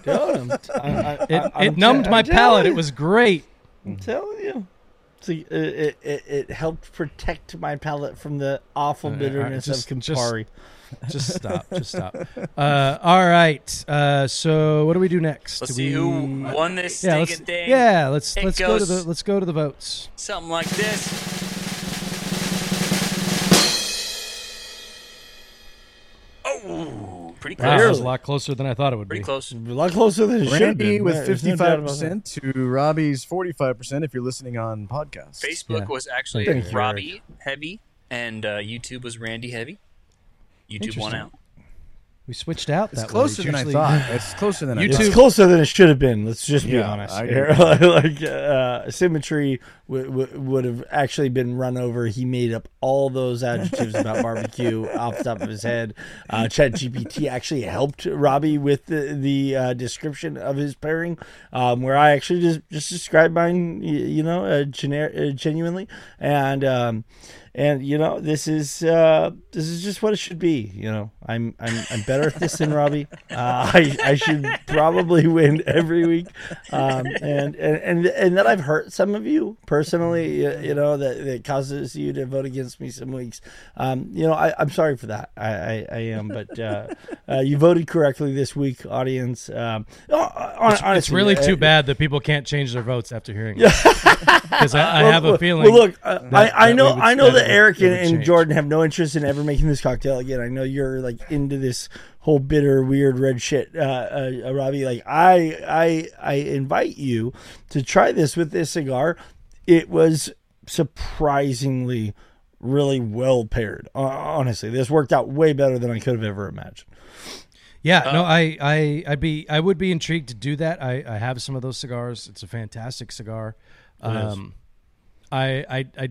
Telling. I- I- It, I- it numbed te- my palate. It was great. I'm telling you. See, it, it, it, it helped protect my palate from the awful Uh, uh, bitterness just- of just- Campari. Just stop. Just stop. Uh, all right. Uh, so what do we do next? Let's Do see we- who won this Yeah, let's, thing. yeah. Let's It let's go to the let's go to the votes. Something like this. Pretty Wow, that was a lot closer than I thought it would Pretty be. close. A lot closer than it should have Randy been. with There's fifty-five percent to Robby's forty-five percent. If you're listening on podcast, Facebook Yeah. was actually Thank you, Robby heavy, and uh, YouTube was Randy heavy. YouTube won Interesting. out. We switched out. It's that way. closer It's than I thought. It's closer than I thought. It's closer than it should have been. Let's just be Yeah, honest. I here. like uh, symmetry w- w- would have actually been run over. He made up all those adjectives about barbecue off the top of his head. Uh, Chat GPT actually helped Robby with the, the uh, description of his pairing, um, where I actually just just described mine, y- you know, uh, gener- uh, genuinely, and um, and you know this is uh, this is just what it should be. You know, I'm I'm I'm better at this than Robby. Uh, I I should probably win every week, um, and, and and and that I've hurt some of you personally. You, you know that that causes you to vote against me some weeks. Um, you know, I, I'm sorry for that. I I, I am, but uh, uh, you voted correctly this week, audience. Um, oh, hon- It's really uh, too bad that people can't change their votes after hearing it. Because I, I have a feeling. Well, look, uh, that- I, I know I know that that Eric and, and. Jordan have no interest in ever making this cocktail again. I know you're like into this whole bitter, weird red shit, uh, uh, uh, Robby. Like I, I, I invite you to try this with this cigar. It was surprisingly really well paired. Uh, honestly, this worked out way better than I could have ever imagined. Yeah, Uh, no, I, I, I'd be, I would be intrigued to do that. I, I have some of those cigars. It's a fantastic cigar. Um, I, I, I,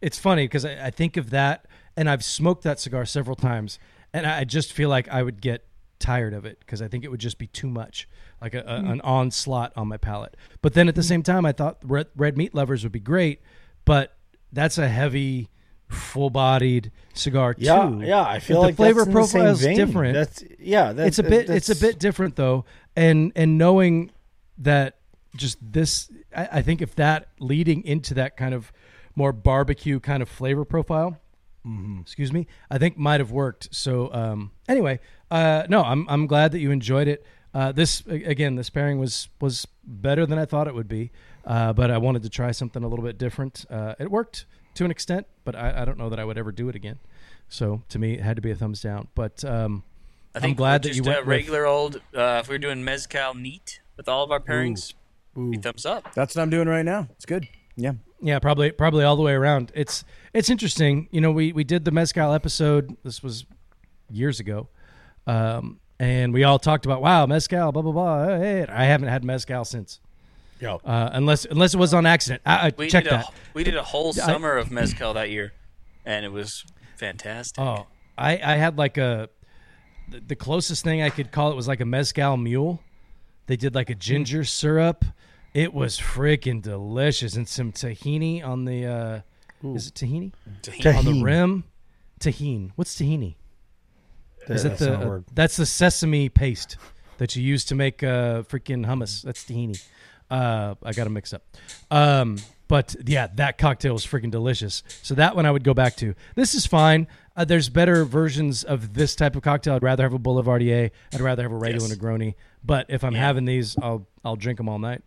it's funny because I, I think of that, and I've smoked that cigar several times, and I just feel like I would get tired of it because I think it would just be too much, like a, a, mm. an onslaught on my palate. But then at the mm. same time, I thought red, red meat lovers would be great, but that's a heavy, full-bodied cigar too. Yeah, yeah. I feel the like flavor that's the same profile is vein. different. That's yeah. That, it's a bit it's a bit different though and and knowing that just this I, I think if that leading into that kind of more barbecue kind of flavor profile Mm-hmm. excuse me i think might have worked so um anyway uh no i'm i'm glad that you enjoyed it uh this again this pairing was was better than i thought it would be uh but i wanted to try something a little bit different uh it worked to an extent but i, I don't know that i would ever do it again so to me it had to be a thumbs down but um I think I'm glad that just you a went with- regular old. Uh, if we were doing mezcal neat with all of our pairings, be thumbs up. That's what I'm doing right now. It's good. Yeah. Yeah, probably probably all the way around. It's it's interesting. You know, we we did the mezcal episode. This was years ago, um, and we all talked about wow mezcal, blah blah blah. Hey, I haven't had mezcal since. Yo. Uh, unless unless it was on accident. I, I We check did a that. we did a whole I- summer of mezcal that year, and it was fantastic. Oh, I I had like a the, the closest thing I could call it was like a mezcal mule. They did like a ginger syrup. It was freaking delicious, and some tahini on the. Uh, is it tahini? Tahini. on the rim. Tahini. What's tahini? Is it That's the? uh, that's the sesame paste that you use to make uh, freaking hummus. That's tahini. Uh, I got to mix up. Um, but yeah, that cocktail was freaking delicious. So that one I would go back to. This is fine. Uh, there's better versions of this type of cocktail. I'd rather have a Boulevardier. I'd rather have a regular Yes. Negroni. But if I'm Yeah. having these, I'll I'll drink them all night.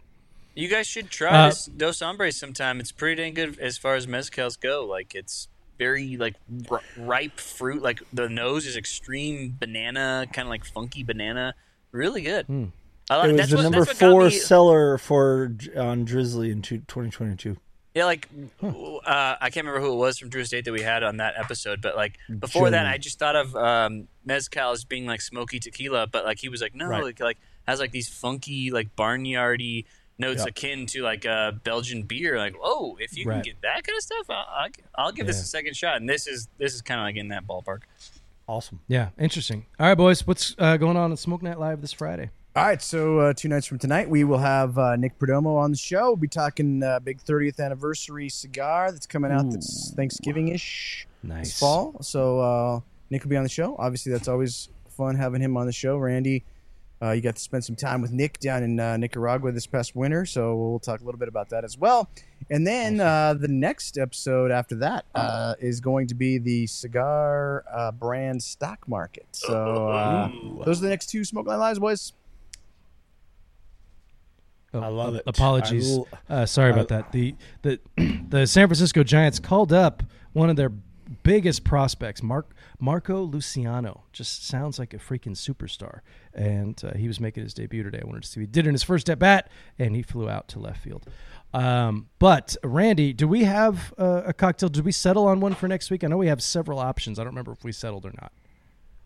You guys should try Uh, this Dos Hombres sometime. It's pretty dang good as far as mezcals go. Like it's very like r- ripe fruit. Like the nose is extreme banana, kind of like funky banana. Really good. Hmm. I It was that's the what, number that's what got four seller for on Drizzly in two, 2022. Yeah, like uh, I can't remember who it was from Drew Estate that we had on that episode, but like before that, I just thought of um, mezcal as being like smoky tequila, but like he was like, no, Right. like, like has like these funky like barnyardy notes Yeah. akin to like uh, Belgian beer. Like, oh, if you can get that kind of stuff, I'll, I'll, I'll give this a second shot. And this is this is kind of like in that ballpark. Awesome. Yeah, interesting. All right, boys, what's uh, going on in Smoke Night Live this Friday? All right, so uh, two nights from tonight, we will have uh, Nick Perdomo on the show. We'll be talking uh, big 30th anniversary cigar that's coming out that's Thanksgiving ish Nice. this fall. So uh, Nick will be on the show. Obviously, that's always fun having him on the show. Randy, uh, you got to spend some time with Nick down in uh, Nicaragua this past winter, so we'll talk a little bit about that as well. And then uh, the next episode after that uh, is going to be the cigar uh, brand stock market. So uh, those are the next two Smoke Night Lives, boys. Oh, I love it. Apologies. Will- uh, sorry I- about that. The the the San Francisco Giants called up one of their biggest prospects, Mark Marco Luciano. Just sounds like a freaking superstar. And uh, he was making his debut today. I wanted to see what he did in his first at bat, and he flew out to left field. Um, but Randy, do we have uh, a cocktail? Did we settle on one for next week? I know we have several options. I don't remember if we settled or not.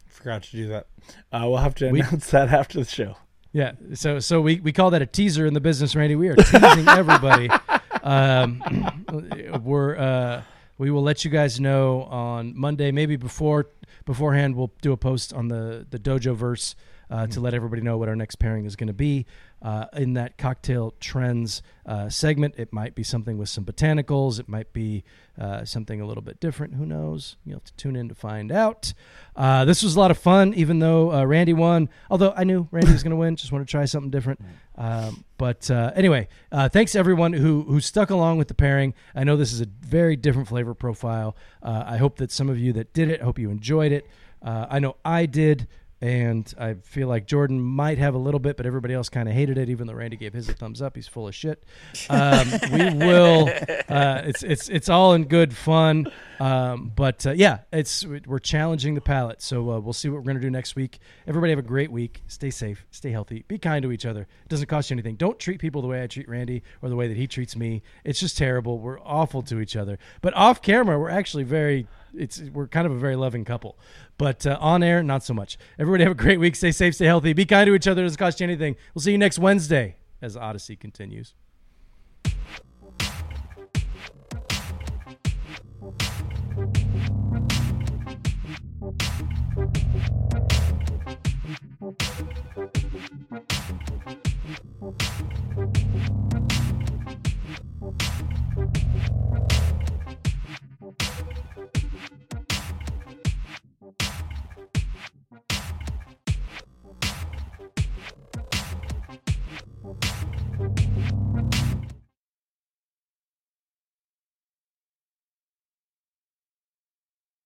Forgot to do that. Uh, we'll have to We- announce that after the show. Yeah, so so we, we call that a teaser in the business, Randy. We are teasing everybody. Um, we're uh, we will let you guys know on Monday, maybe before beforehand. We'll do a post on the the Dojo verse uh, to let everybody know what our next pairing is going to be. Uh, in that cocktail trends uh, segment. It might be something with some botanicals. It might be uh, something a little bit different. Who knows? You'll have to tune in to find out. Uh, this was a lot of fun, even though uh, Randy won. Although I knew Randy was going to win, just want to try something different. Um, but uh, anyway, uh, thanks everyone who who stuck along with the pairing. I know this is a very different flavor profile. Uh, I hope that some of you that did it, hope you enjoyed it. Uh, I know I did and I feel like Jordan might have a little bit, but everybody else kind of hated it. Even though Randy gave his a thumbs up, he's full of shit. Um, we will. Uh, it's it's it's all in good fun, um, but uh, yeah, it's we're challenging the palate. So uh, we'll see what we're gonna do next week. Everybody have a great week. Stay safe. Stay healthy. Be kind to each other. It doesn't cost you anything. Don't treat people the way I treat Randy or the way that he treats me. It's just terrible. We're awful to each other. But off camera, we're actually very it's we're kind of a very loving couple, but uh, on air, not so much. Everybody have a great week. Stay safe, stay healthy, be kind to each other. It doesn't cost you anything. We'll see you next Wednesday as Odyssey continues.